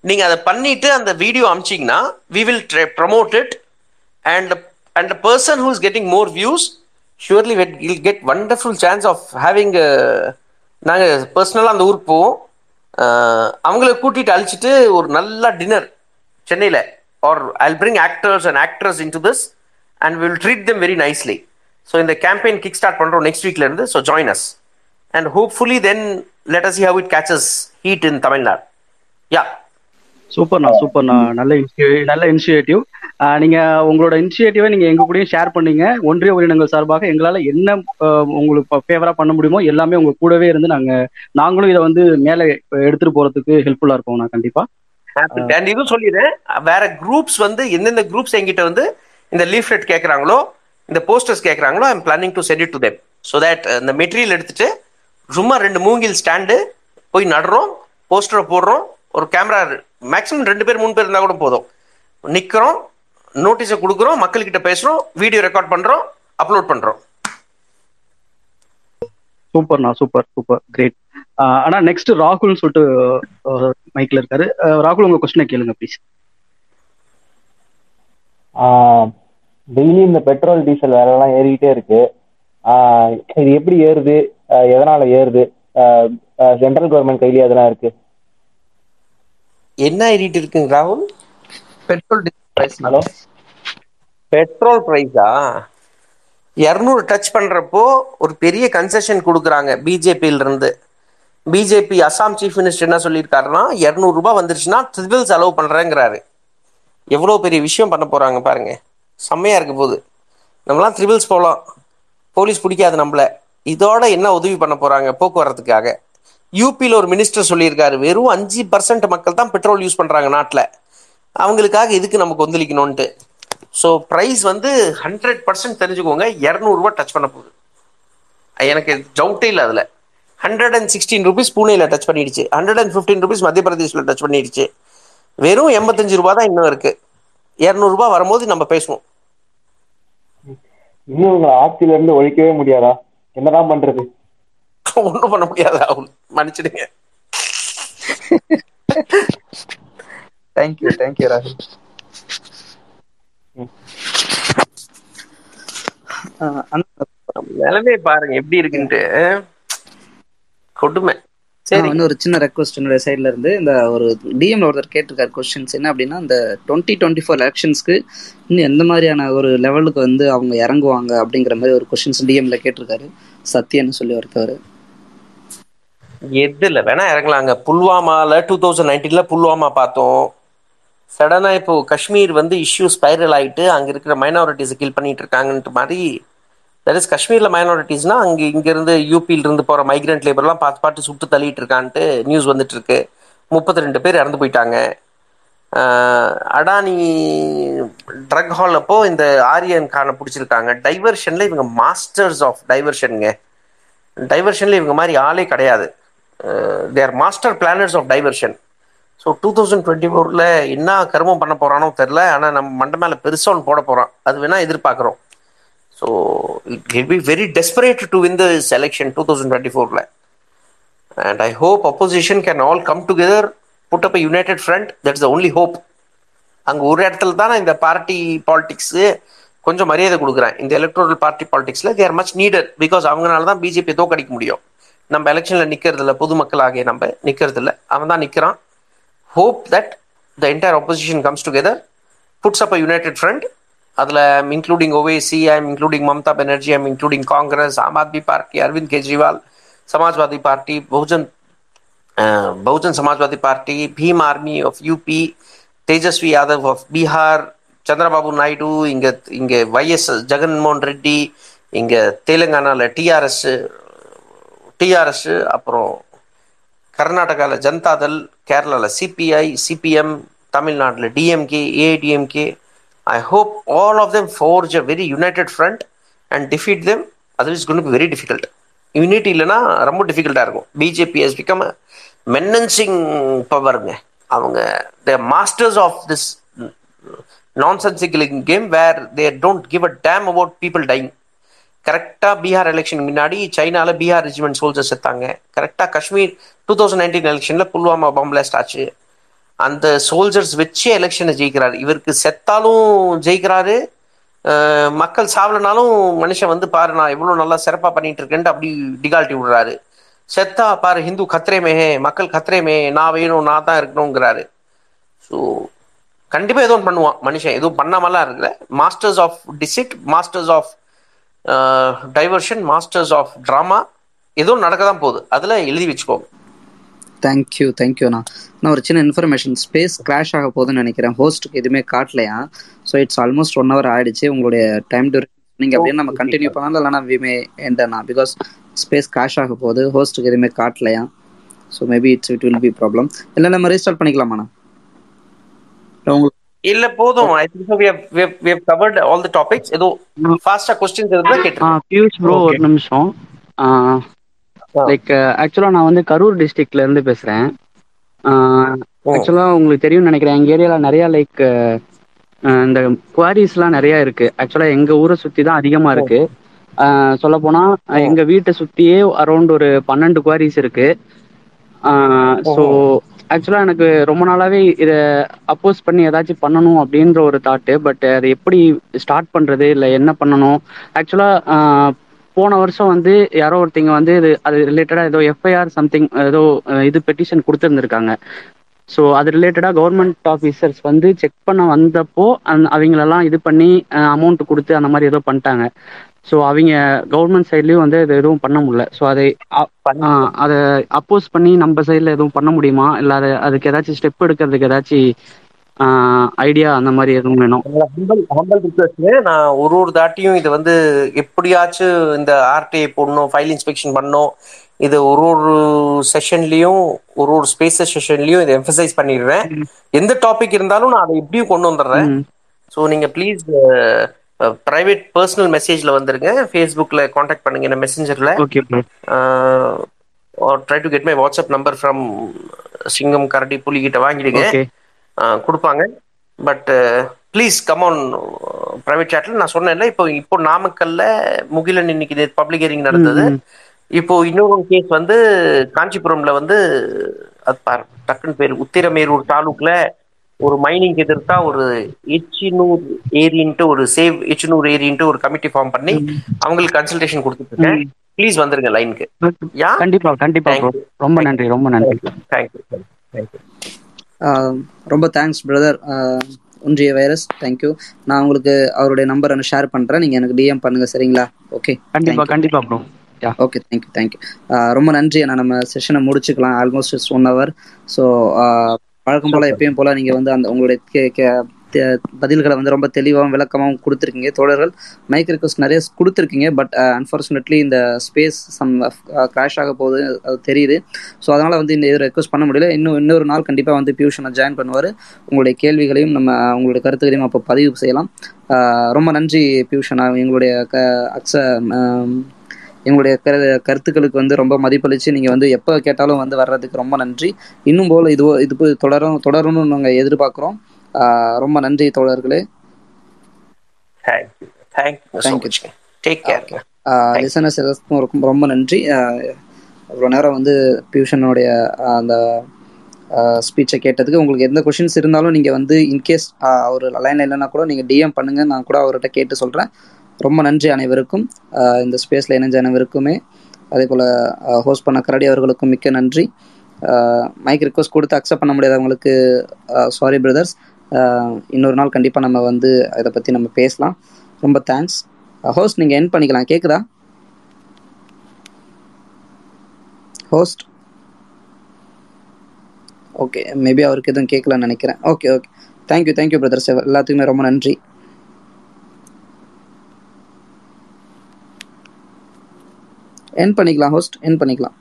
நீங்க அதை பண்ணிட்டு அந்த video அமிச்சிங்கன்னா we will promote it and and person who is getting more views surely we'd will get wonderful chance of having நாங்கள் பர்சனலாக அந்த ஊருக்கு போவோம். அவங்கள கூட்டிட்டு அழிச்சிட்டு ஒரு நல்ல டின்னர் சென்னையில். Or I'll bring actors and actress in to this and will treat them very nicely so இந்த கேம்பெயின் கிக் ஸ்டார்ட் பண்ணுறோம் next வீக்லேருந்து so join us and hopefully then let us how it catches heat in Tamil Nadu yeah சூப்பர்ண்ணா சூப்பர்ண்ணா நல்ல இனிஷியே- நல்ல initiative நீங்க உங்களோட இனிஷியேட்டிவை நீங்க எங்க கூடயும் ஷேர் பண்ணீங்க. ஒன்றிய உயிரினங்கள் சார்பாக எங்களால என்ன உங்களுக்கு ஃபேவரா பண்ண முடியுமோ எல்லாமே உங்க கூடவே இருந்து நாங்க நாங்களும் இதை வந்து மேலே எடுத்துட்டு போறதுக்கு ஹெல்ப்ஃபுல்லா இருப்போம் நான் கண்டிப்பா. அண்ட் இதுவும் சொல்லிடுறேன். வேற குரூப்ஸ் வந்து எந்தெந்த குரூப்ஸ் என்கிட்ட வந்து இந்த லீஃப்லெட் கேட்குறாங்களோ இந்த போஸ்டர்ஸ் கேட்குறாங்களோ I'm planning to send it to them so that இந்த மெட்டீரியல் எடுத்துட்டு சும்மா ரெண்டு மூங்கில் ஸ்டாண்டு போய் நடுறோம் போஸ்டரை போடுறோம் ஒரு கேமரா மேக்ஸிமம் ரெண்டு பேர் மூணு பேர் இருந்தால் கூட போதும். நிற்கிறோம் நோட்டீஸை கொடுக்குறோம் மக்கள்கிட்ட பேசுகிறோம் வீடியோ ரெக்கார்ட் பண்ணுறோம் அப்லோட் பண்ணுறோம் சூப்பர்ண்ணா சூப்பர் சூப்பர் கிரேட் ஆனா நெக்ஸ்ட் ராகுல்னு சொல்லிட்டு மைக்ல இருக்காரு. ராகுல் உங்க கொஸ்டினை கேளுங்க ப்ளீஸ் டெய்லி இந்த பெட்ரோல் டீசல் விலைலாம் ஏறிக்கிட்டே இருக்கு. இது எப்படி ஏறுது? எதனால ஏறுது? சென்ட்ரல் கவர்மெண்ட் கையிலேயே அதெல்லாம் இருக்கு? என்ன ஏறிட்டு இருக்குங்க ராகுல்? பெட்ரோல் பிரைஸ் ஹலோ பெட்ரோல் ப்ரைஸா இரநூறு டச் பண்றப்போ ஒரு பெரிய கன்செஷன் கொடுக்குறாங்க பிஜேபியில இருந்து பிஜேபி அசாம் சீஃப் மினிஸ்டர் என்ன சொல்லியிருக்காருன்னா இருநூறு ரூபாய் வந்துருச்சுன்னா ட்ரிபிள் செலவு பண்றேங்கிறாரு. எவ்வளவு பெரிய விஷயம் பண்ண போறாங்க பாருங்க. செம்மையா இருக்க போகுது நம்மலாம் ட்ரிபிள்ஸ் போகலாம் போலீஸ் பிடிக்காது நம்மள. இதோட என்ன உதவி பண்ண போறாங்க போக்குவரத்துக்காக? யூபியில் ஒரு மினிஸ்டர் சொல்லியிருக்காரு வெறும் அஞ்சு பர்சன்ட் மக்கள் தான் பெட்ரோல் யூஸ் பண்றாங்க நாட்டில். அவங்களுக்காக இதுக்கு நமக்கு கொந்தளிக்கணும்ட்டு ஸோ ப்ரைஸ் வந்து ஹண்ட்ரட் பர்சன்ட் தெரிஞ்சுக்கோங்க இரநூறுவா டச் பண்ண போகுது. எனக்கு டவுட்டே இல்லை அதில். ஹண்ட்ரட் அண்ட் சிக்ஸ்டீன் ருபீஸ் பூனேல டச் பண்ணிடுச்சு. ஹண்ட்ரட் அண்ட் ஃபிஃப்டீன் ருபீஸ் மத்திய பிரதேஷ்ல டச் பண்ணிடுச்சு. வெறும் எண்பத்தஞ்சு ரூபா தான் இன்னும் இருக்கு. இரநூறுபா வரும்போது நம்ம பேசுவோம். இன்னும் உங்களை ஆட்சியில இருந்து ஒழிக்கவே முடியாதா? என்னதான் பண்றது? ஒன்றும் பண்ண முடியாது ராகுல். மன்னிச்சிடுங்க. தேங்க்யூ தேங்க்யூ ராகுல் நிலைமையை பாருங்க எப்படி இருக்குன்ட்டு. கொடுமை. சரி. இன்னும் ஒரு சின்ன ரெக்வஸ்ட் என்னுடைய சைட்ல இருந்து இந்த ஒரு டிஎம்ல ஒருத்தர் கேட்டிருக்காரு கொஸ்டின்ஸ் என்ன அப்படின்னா இந்த டுவெண்ட்டி டுவெண்ட்டி ஃபோர் எலெக்ஷன்ஸ்க்கு இன்னும் எந்த மாதிரியான ஒரு லெவலுக்கு வந்து அவங்க இறங்குவாங்க அப்படிங்கிற மாதிரி ஒரு கொஸ்டின்ஸ் டிஎம்ல கேட்டிருக்காரு. சத்யன்னு சொல்லி ஒருத்தவர். எதுல? வேணா இறங்கலாங்க. புல்வாமால டூ தௌசண்ட் நைன்டீன்ல புல்வாமா பார்த்தோம். சடனா இப்போ காஷ்மீர் வந்து இஷ்யூ ஸ்பைரல் ஆயிட்டு அங்க இருக்கிற மைனாரிட்டிஸ் கில் பண்ணிட்டு இருக்காங்கன்ட்டு மாதிரி தட் இஸ் காஷ்மீர்ல மைனாரிட்டிஸ்னா அங்க இங்க இருந்து யூபியில இருந்து போற மைக்ரண்ட் லேபர்லாம் பார்த்து பார்த்து சுட்டு தள்ளிட்டு இருக்கான்ட்டு நியூஸ் வந்துட்டு இருக்கு. முப்பத்தி ரெண்டு பேர் இறந்து போயிட்டாங்க. அடானி ட்ரக் ஹால் அப்போ இந்த ஆரியன் கானை பிடிச்சிருக்காங்க. டைவர்ஷன்ல இவங்க மாஸ்டர்ஸ் ஆஃப் டைவர்ஷனுங்க டைவர்ஷன்ல இவங்க மாதிரி ஆளே கிடையாது. They're master planners of diversion so two thousand twenty ஃபோரில் என்ன கருமம் பண்ண போகிறானோ தெரில ஆனால் நம்ம மண்டை மேலே பெருசாக ஒன்று போட போகிறான் அது வேணால் எதிர்பார்க்குறோம். So it will be very desperate to win the selection two thousand twenty ஃபோரில் and I hope opposition can all come together put up united front that's the only hope அங்கே ஒரு இடத்துல தான் இந்த பார்ட்டி பாலிடிக்ஸு கொஞ்சம் மரியாதை கொடுக்குறேன். இந்த எலக்ட்ரல் பார்ட்டி பாலிடிக்ஸில் தேர் மச் நீடட் பிகாஸ் அவங்களால தான் பிஜேபி தோக்கடிக்க முடியும். நம்ம எலெக்ஷனில் நிற்கிறது இல்லை நம்ம நிற்கிறது இல்லை அவன் தான் நிற்கிறான் hope that the entire opposition comes together puts up a united front அதில் including Owaisi I'm including Mamata Banerjee I'm including Congress Aam Aadmi Party Arvind Kejriwal Samajwadi Party Bahujan Bahujan Samajwadi Party Bhim Army of UP Tejashwi Yadav of Bihar Chandrababu Naidu இங்க இங்க YS Jaganmohan Reddy இங்க தெலுங்கானால TRS TRS அப்புறம் கர்நாடகாவில் ஜனதாதள் கேரளாவில் CPI CPM தமிழ்நாட்டில் DMK ADMK I hope all of them forge a very united front and defeat them அது is gonna be very difficult unity இல்லைன்னா ரொம்ப டிஃபிகல்ட்டாக இருக்கும். பிஜேபி ஹஸ் பிகம் மென்னன்சிங் பவருங்க அவங்க the masters of this non nonsensical game where they don't give a damn about people dying கரெக்டாக Bihar election முன்னாடி சைனால பீகார் ரெஜிமெண்ட் சோல்ஜர்ஸ் செத்தாங்க. கரெக்டாக காஷ்மீர் டூ தௌசண்ட் நைன்டீன் எலெக்ஷனில் புல்வாமா பாம்பிளாஸ்ட் ஆச்சு. அந்த சோல்ஜர்ஸ் வச்சே எலெக்ஷனை ஜெயிக்கிறாரு. இவருக்கு செத்தாலும் ஜெயிக்கிறாரு. மக்கள் சாவலனாலும் மனுஷன் வந்து பாரு நான் எவ்வளோ நல்லா சிறப்பாக பண்ணிட்டு இருக்கேன்ட்டு அப்படி டிகால்ட்டி விடுறாரு. செத்தா பாரு ஹிந்து கத்ரேமே மக்கள் கத்ரேமே நான் வேணும் நான் தான் இருக்கணுங்கிறாரு. ஸோ கண்டிப்பாக எதுவும் ஒன்று பண்ணுவான் மனுஷன். எதுவும் பண்ணாமலாம் இருக்குல்ல masters of deceit masters of diversion masters of drama ஏதோ நடக்க தான் போகுது. அதில் எழுதி வச்சுக்கோங்க தேங்க்யூ தேங்க்யூண்ணா நான் ஒரு சின்ன இன்ஃபர்மேஷன் ஸ்பேஸ் கிராஷ் ஆக போகுதுன்னு நினைக்கிறேன். ஹோஸ்ட்டுக்கு எதுவுமே காட்டலையா? So it's almost one hour ஆயிடுச்சு. உங்களுடைய டைம் டியூரேஷன் நீங்கள் அப்படியே நம்ம கண்டினியூ பண்ணலாம். இல்லைனா விமே எண்டனா பிகாஸ் ஸ்பேஸ் கிராஷ் ஆக போகுது. ஹோஸ்ட்டுக்கு எதுவுமே காட்டலையா? So maybe it's it will be problem இல்லை நம்ம ரீஸ்டார்ட் பண்ணிக்கலாமாண்ணா? உங்களுக்கு இல்ல போதும். I think we have we have covered all the topics. ஏதோ ஃபாஸ்டா கொஸ்டின்ஸ் இருந்தா கேட்டுருங்க பியூஷ் ப்ரோ ஒரு நிமிஷம். லைக் ஆக்சுவலா நான் வந்து கரூர் டிஸ்ட்ரிக்ட்ல இருந்து பேசுறேன். ஆக்சுவலா உங்களுக்கு தெரியும்னு நினைக்கிறேன். எங்க ஏரியால நிறைய லைக் இந்த குவாரிஸ்லாம் நிறைய இருக்கு. ஆக்சுவலா எங்க ஊரை சுத்தி தான் அதிகமா இருக்கு. சொல்ல போனா எங்க வீட்டை சுத்தியே அரௌண்ட் ஒரு பன்னெண்டு குவாரிஸ் இருக்கு. ஸோ ஆக்சுவலா எனக்கு ரொம்ப நாளாவே இதை அப்போஸ் பண்ணி ஏதாச்சும் பண்ணணும் அப்படின்ற ஒரு தாட்டு பட் அதை எப்படி ஸ்டார்ட் பண்றது? இல்லை என்ன பண்ணணும்? ஆக்சுவலா போன வருஷம் வந்து யாரோ ஒருத்தங்க வந்து இது அது ரிலேட்டடாக ஏதோ எஃப்ஐஆர் சம்திங் ஏதோ இது பெட்டிஷன் கொடுத்துருந்துருக்காங்க. ஸோ அது ரிலேட்டடாக கவர்மெண்ட் ஆஃபீஸர்ஸ் வந்து செக் பண்ண வந்தப்போ அந் அவங்களெல்லாம் இது பண்ணி அமௌண்ட் கொடுத்து அந்த மாதிரி ஏதோ பண்ணிட்டாங்க. ஸோ அவங்க கவர்மெண்ட் சைட்லேயும் வந்து இது எதுவும் பண்ண முடியல. ஸோ அதை அதை அப்போஸ் பண்ணி நம்ம சைடில் எதுவும் பண்ண முடியுமா? இல்லை அதை அதுக்கு ஏதாச்சும் ஸ்டெப் எடுக்கிறதுக்கு ஏதாச்சும் ஐடியா அந்த மாதிரி எதுவும் வேணும்? ஹம்பல் ரிக்வெஸ்ட் நான் ஒரு ஒரு தாட்டியும் இது வந்து எப்படியாச்சும் இந்த ஆர்டிஐ போடணும் ஃபைல் இன்ஸ்பெக்ஷன் பண்ணணும். இது ஒரு ஒரு செஷன்லயும் ஒரு ஒரு ஸ்பேசஸ் செஷன்லயும் இதை எம்பசைஸ் பண்ணிடுறேன். எந்த டாபிக் இருந்தாலும் நான் அதை எப்படியும் கொண்டு வந்துடுறேன். ஸோ நீங்க ப்ளீஸ் பிரைவேட் பர்சனல் மெசேஜ்ல வந்துருங்க. ஃபேஸ்புக்ல காண்டாக்ட் பண்ணுங்க என்ன மெசஞ்சர்ல okay try to get my WhatsApp number from சிங்கம் கரடி புலி கிட்ட வாங்கிடுங்க. கொடுப்பாங்க. But please come on private சாட்ல நான் சொன்னேன்ல இப்போ இப்போ நாமக்கல்ல முகிலன் இன்னைக்கு பப்ளிக் ஹியரிங் நடந்தது. இப்போ இன்னொரு கேஸ் வந்து காஞ்சிபுரம்ல வந்து அது டக்குன்னு பேர் உத்திரமேரூர் தாலுக்ல ஒரு மைனிங் எதிர்த்தா ஒரு எச்சினூர் ஏரின்ட்டு ஒரு சேவ் எச்சினூர் ஏரின்ட்டு ஒரு கமிட்டி ஃபார்ம் பண்ணி அவங்களுக்கு கன்சல்டேஷன் கொடுத்துட்டு இருக்கேன் ப்ளீஸ் வந்துருங்க லைனுக்கு யா? கண்டிப்பா கண்டிப்பா ப்ரோ ரொம்ப நன்றி ரொம்ப நன்றி. தேங்க்யூ ரொம்ப தேங்க்ஸ் பிரதர் ஒன்றிய வைரஸ் தேங்க்யூ நான் உங்களுக்கு அவருடைய நம்பரை நான் ஷேர் பண்ணுறேன் நீங்கள் எனக்கு டிஎம் பண்ணுங்கள் சரிங்களா? ஓகே கண்டிப்பா கண்டிப்பா ப்ரோ ஓகே தேங்க்யூ தேங்க்யூ ரொம்ப நன்றி. நான் நம்ம செஷனை முடிச்சுக்கலாம். ஆல்மோஸ்ட் ஒன் ஹவர் ஸோ வழக்கம் போல் எப்பயும் போல் நீங்கள் வந்து அந்த உங்களுடைய கே- கே- தே- பதில்களை வந்து ரொம்ப தெளிவாகவும் விளக்கமாகவும் கொடுத்துருக்கீங்க. தோழர்கள் மைக் ரிக்வஸ்ட் நிறைய கொடுத்துருக்கீங்க பட் அன்ஃபார்ச்சுனேட்லி இந்த ஸ்பேஸ் சம் கிராஷ் ஆக போகுது அது தெரியுது. ஸோ அதனால் வந்து இந்த இது ரெக்வஸ்ட் பண்ண முடியல. இன்னும் இன்னொரு நாள் கண்டிப்பாக வந்து பியூஷனை ஜாயின் பண்ணுவார். உங்களுடைய கேள்விகளையும் நம்ம உங்களுடைய கருத்துக்களையும் அப்போ பதிவு செய்யலாம். ஆஹ் ரொம்ப நன்றி பியூஷனா எங்களுடைய க அக்ஸ ஆம், எங்களுடைய கரு கருத்துக்களுக்கு வந்து ரொம்ப மதிப்பளித்து நீங்கள் வந்து எப்போ கேட்டாலும் வந்து வர்றதுக்கு ரொம்ப நன்றி. இன்னும் போல் இது இது தொடரும் தொடரும்னு நாங்கள் எதிர்பார்க்குறோம். ரொம்ப நன்றி தோழர்களே. லிசனர்ஸ் எல்லாத்துக்கும் ரொம்ப நன்றி. இவ்வளோ நேரம் வந்து பியூஷனுடைய அந்த ஸ்பீச்சை கேட்டதுக்கு உங்களுக்கு எந்த கொஷின்ஸ் இருந்தாலும் நீங்கள் வந்து இன்கேஸ் அவர் லைனில் இல்லைன்னா கூட நீங்கள் டிஎம் பண்ணுங்கள் நான் கூட அவர்கிட்ட கேட்டு சொல்கிறேன் ரொம்ப நன்றி அனைவருக்கும். இந்த ஸ்பேஸில் இணைஞ்ச அனைவருக்குமே. அதே போல் ஹோஸ்ட் பண்ண கரடி அவர்களுக்கும் மிக்க நன்றி. மைக் ரிக்வஸ்ட் கொடுத்து அக்செப்ட் பண்ண முடியாதவங்களுக்கு சாரி பிரதர்ஸ் இன்னொரு நாள் கண்டிப்பாக நம்ம வந்து இதை பற்றி நம்ம பேசலாம். ரொம்ப தேங்க்ஸ் ஹோஸ்ட் நீங்கள் என் பண்ணிக்கலாம். கேட்குதா ஹோஸ்ட் ஓகே மேபி அவருக்கு எதுவும் கேட்கலன்னு நினைக்கிறேன். Okay okay thank you thank you brothers எல்லாத்துக்குமே ரொம்ப நன்றி. என் பண்ணிக்கலாம் ஹோஸ்ட் என் பண்ணிக்கலாம்.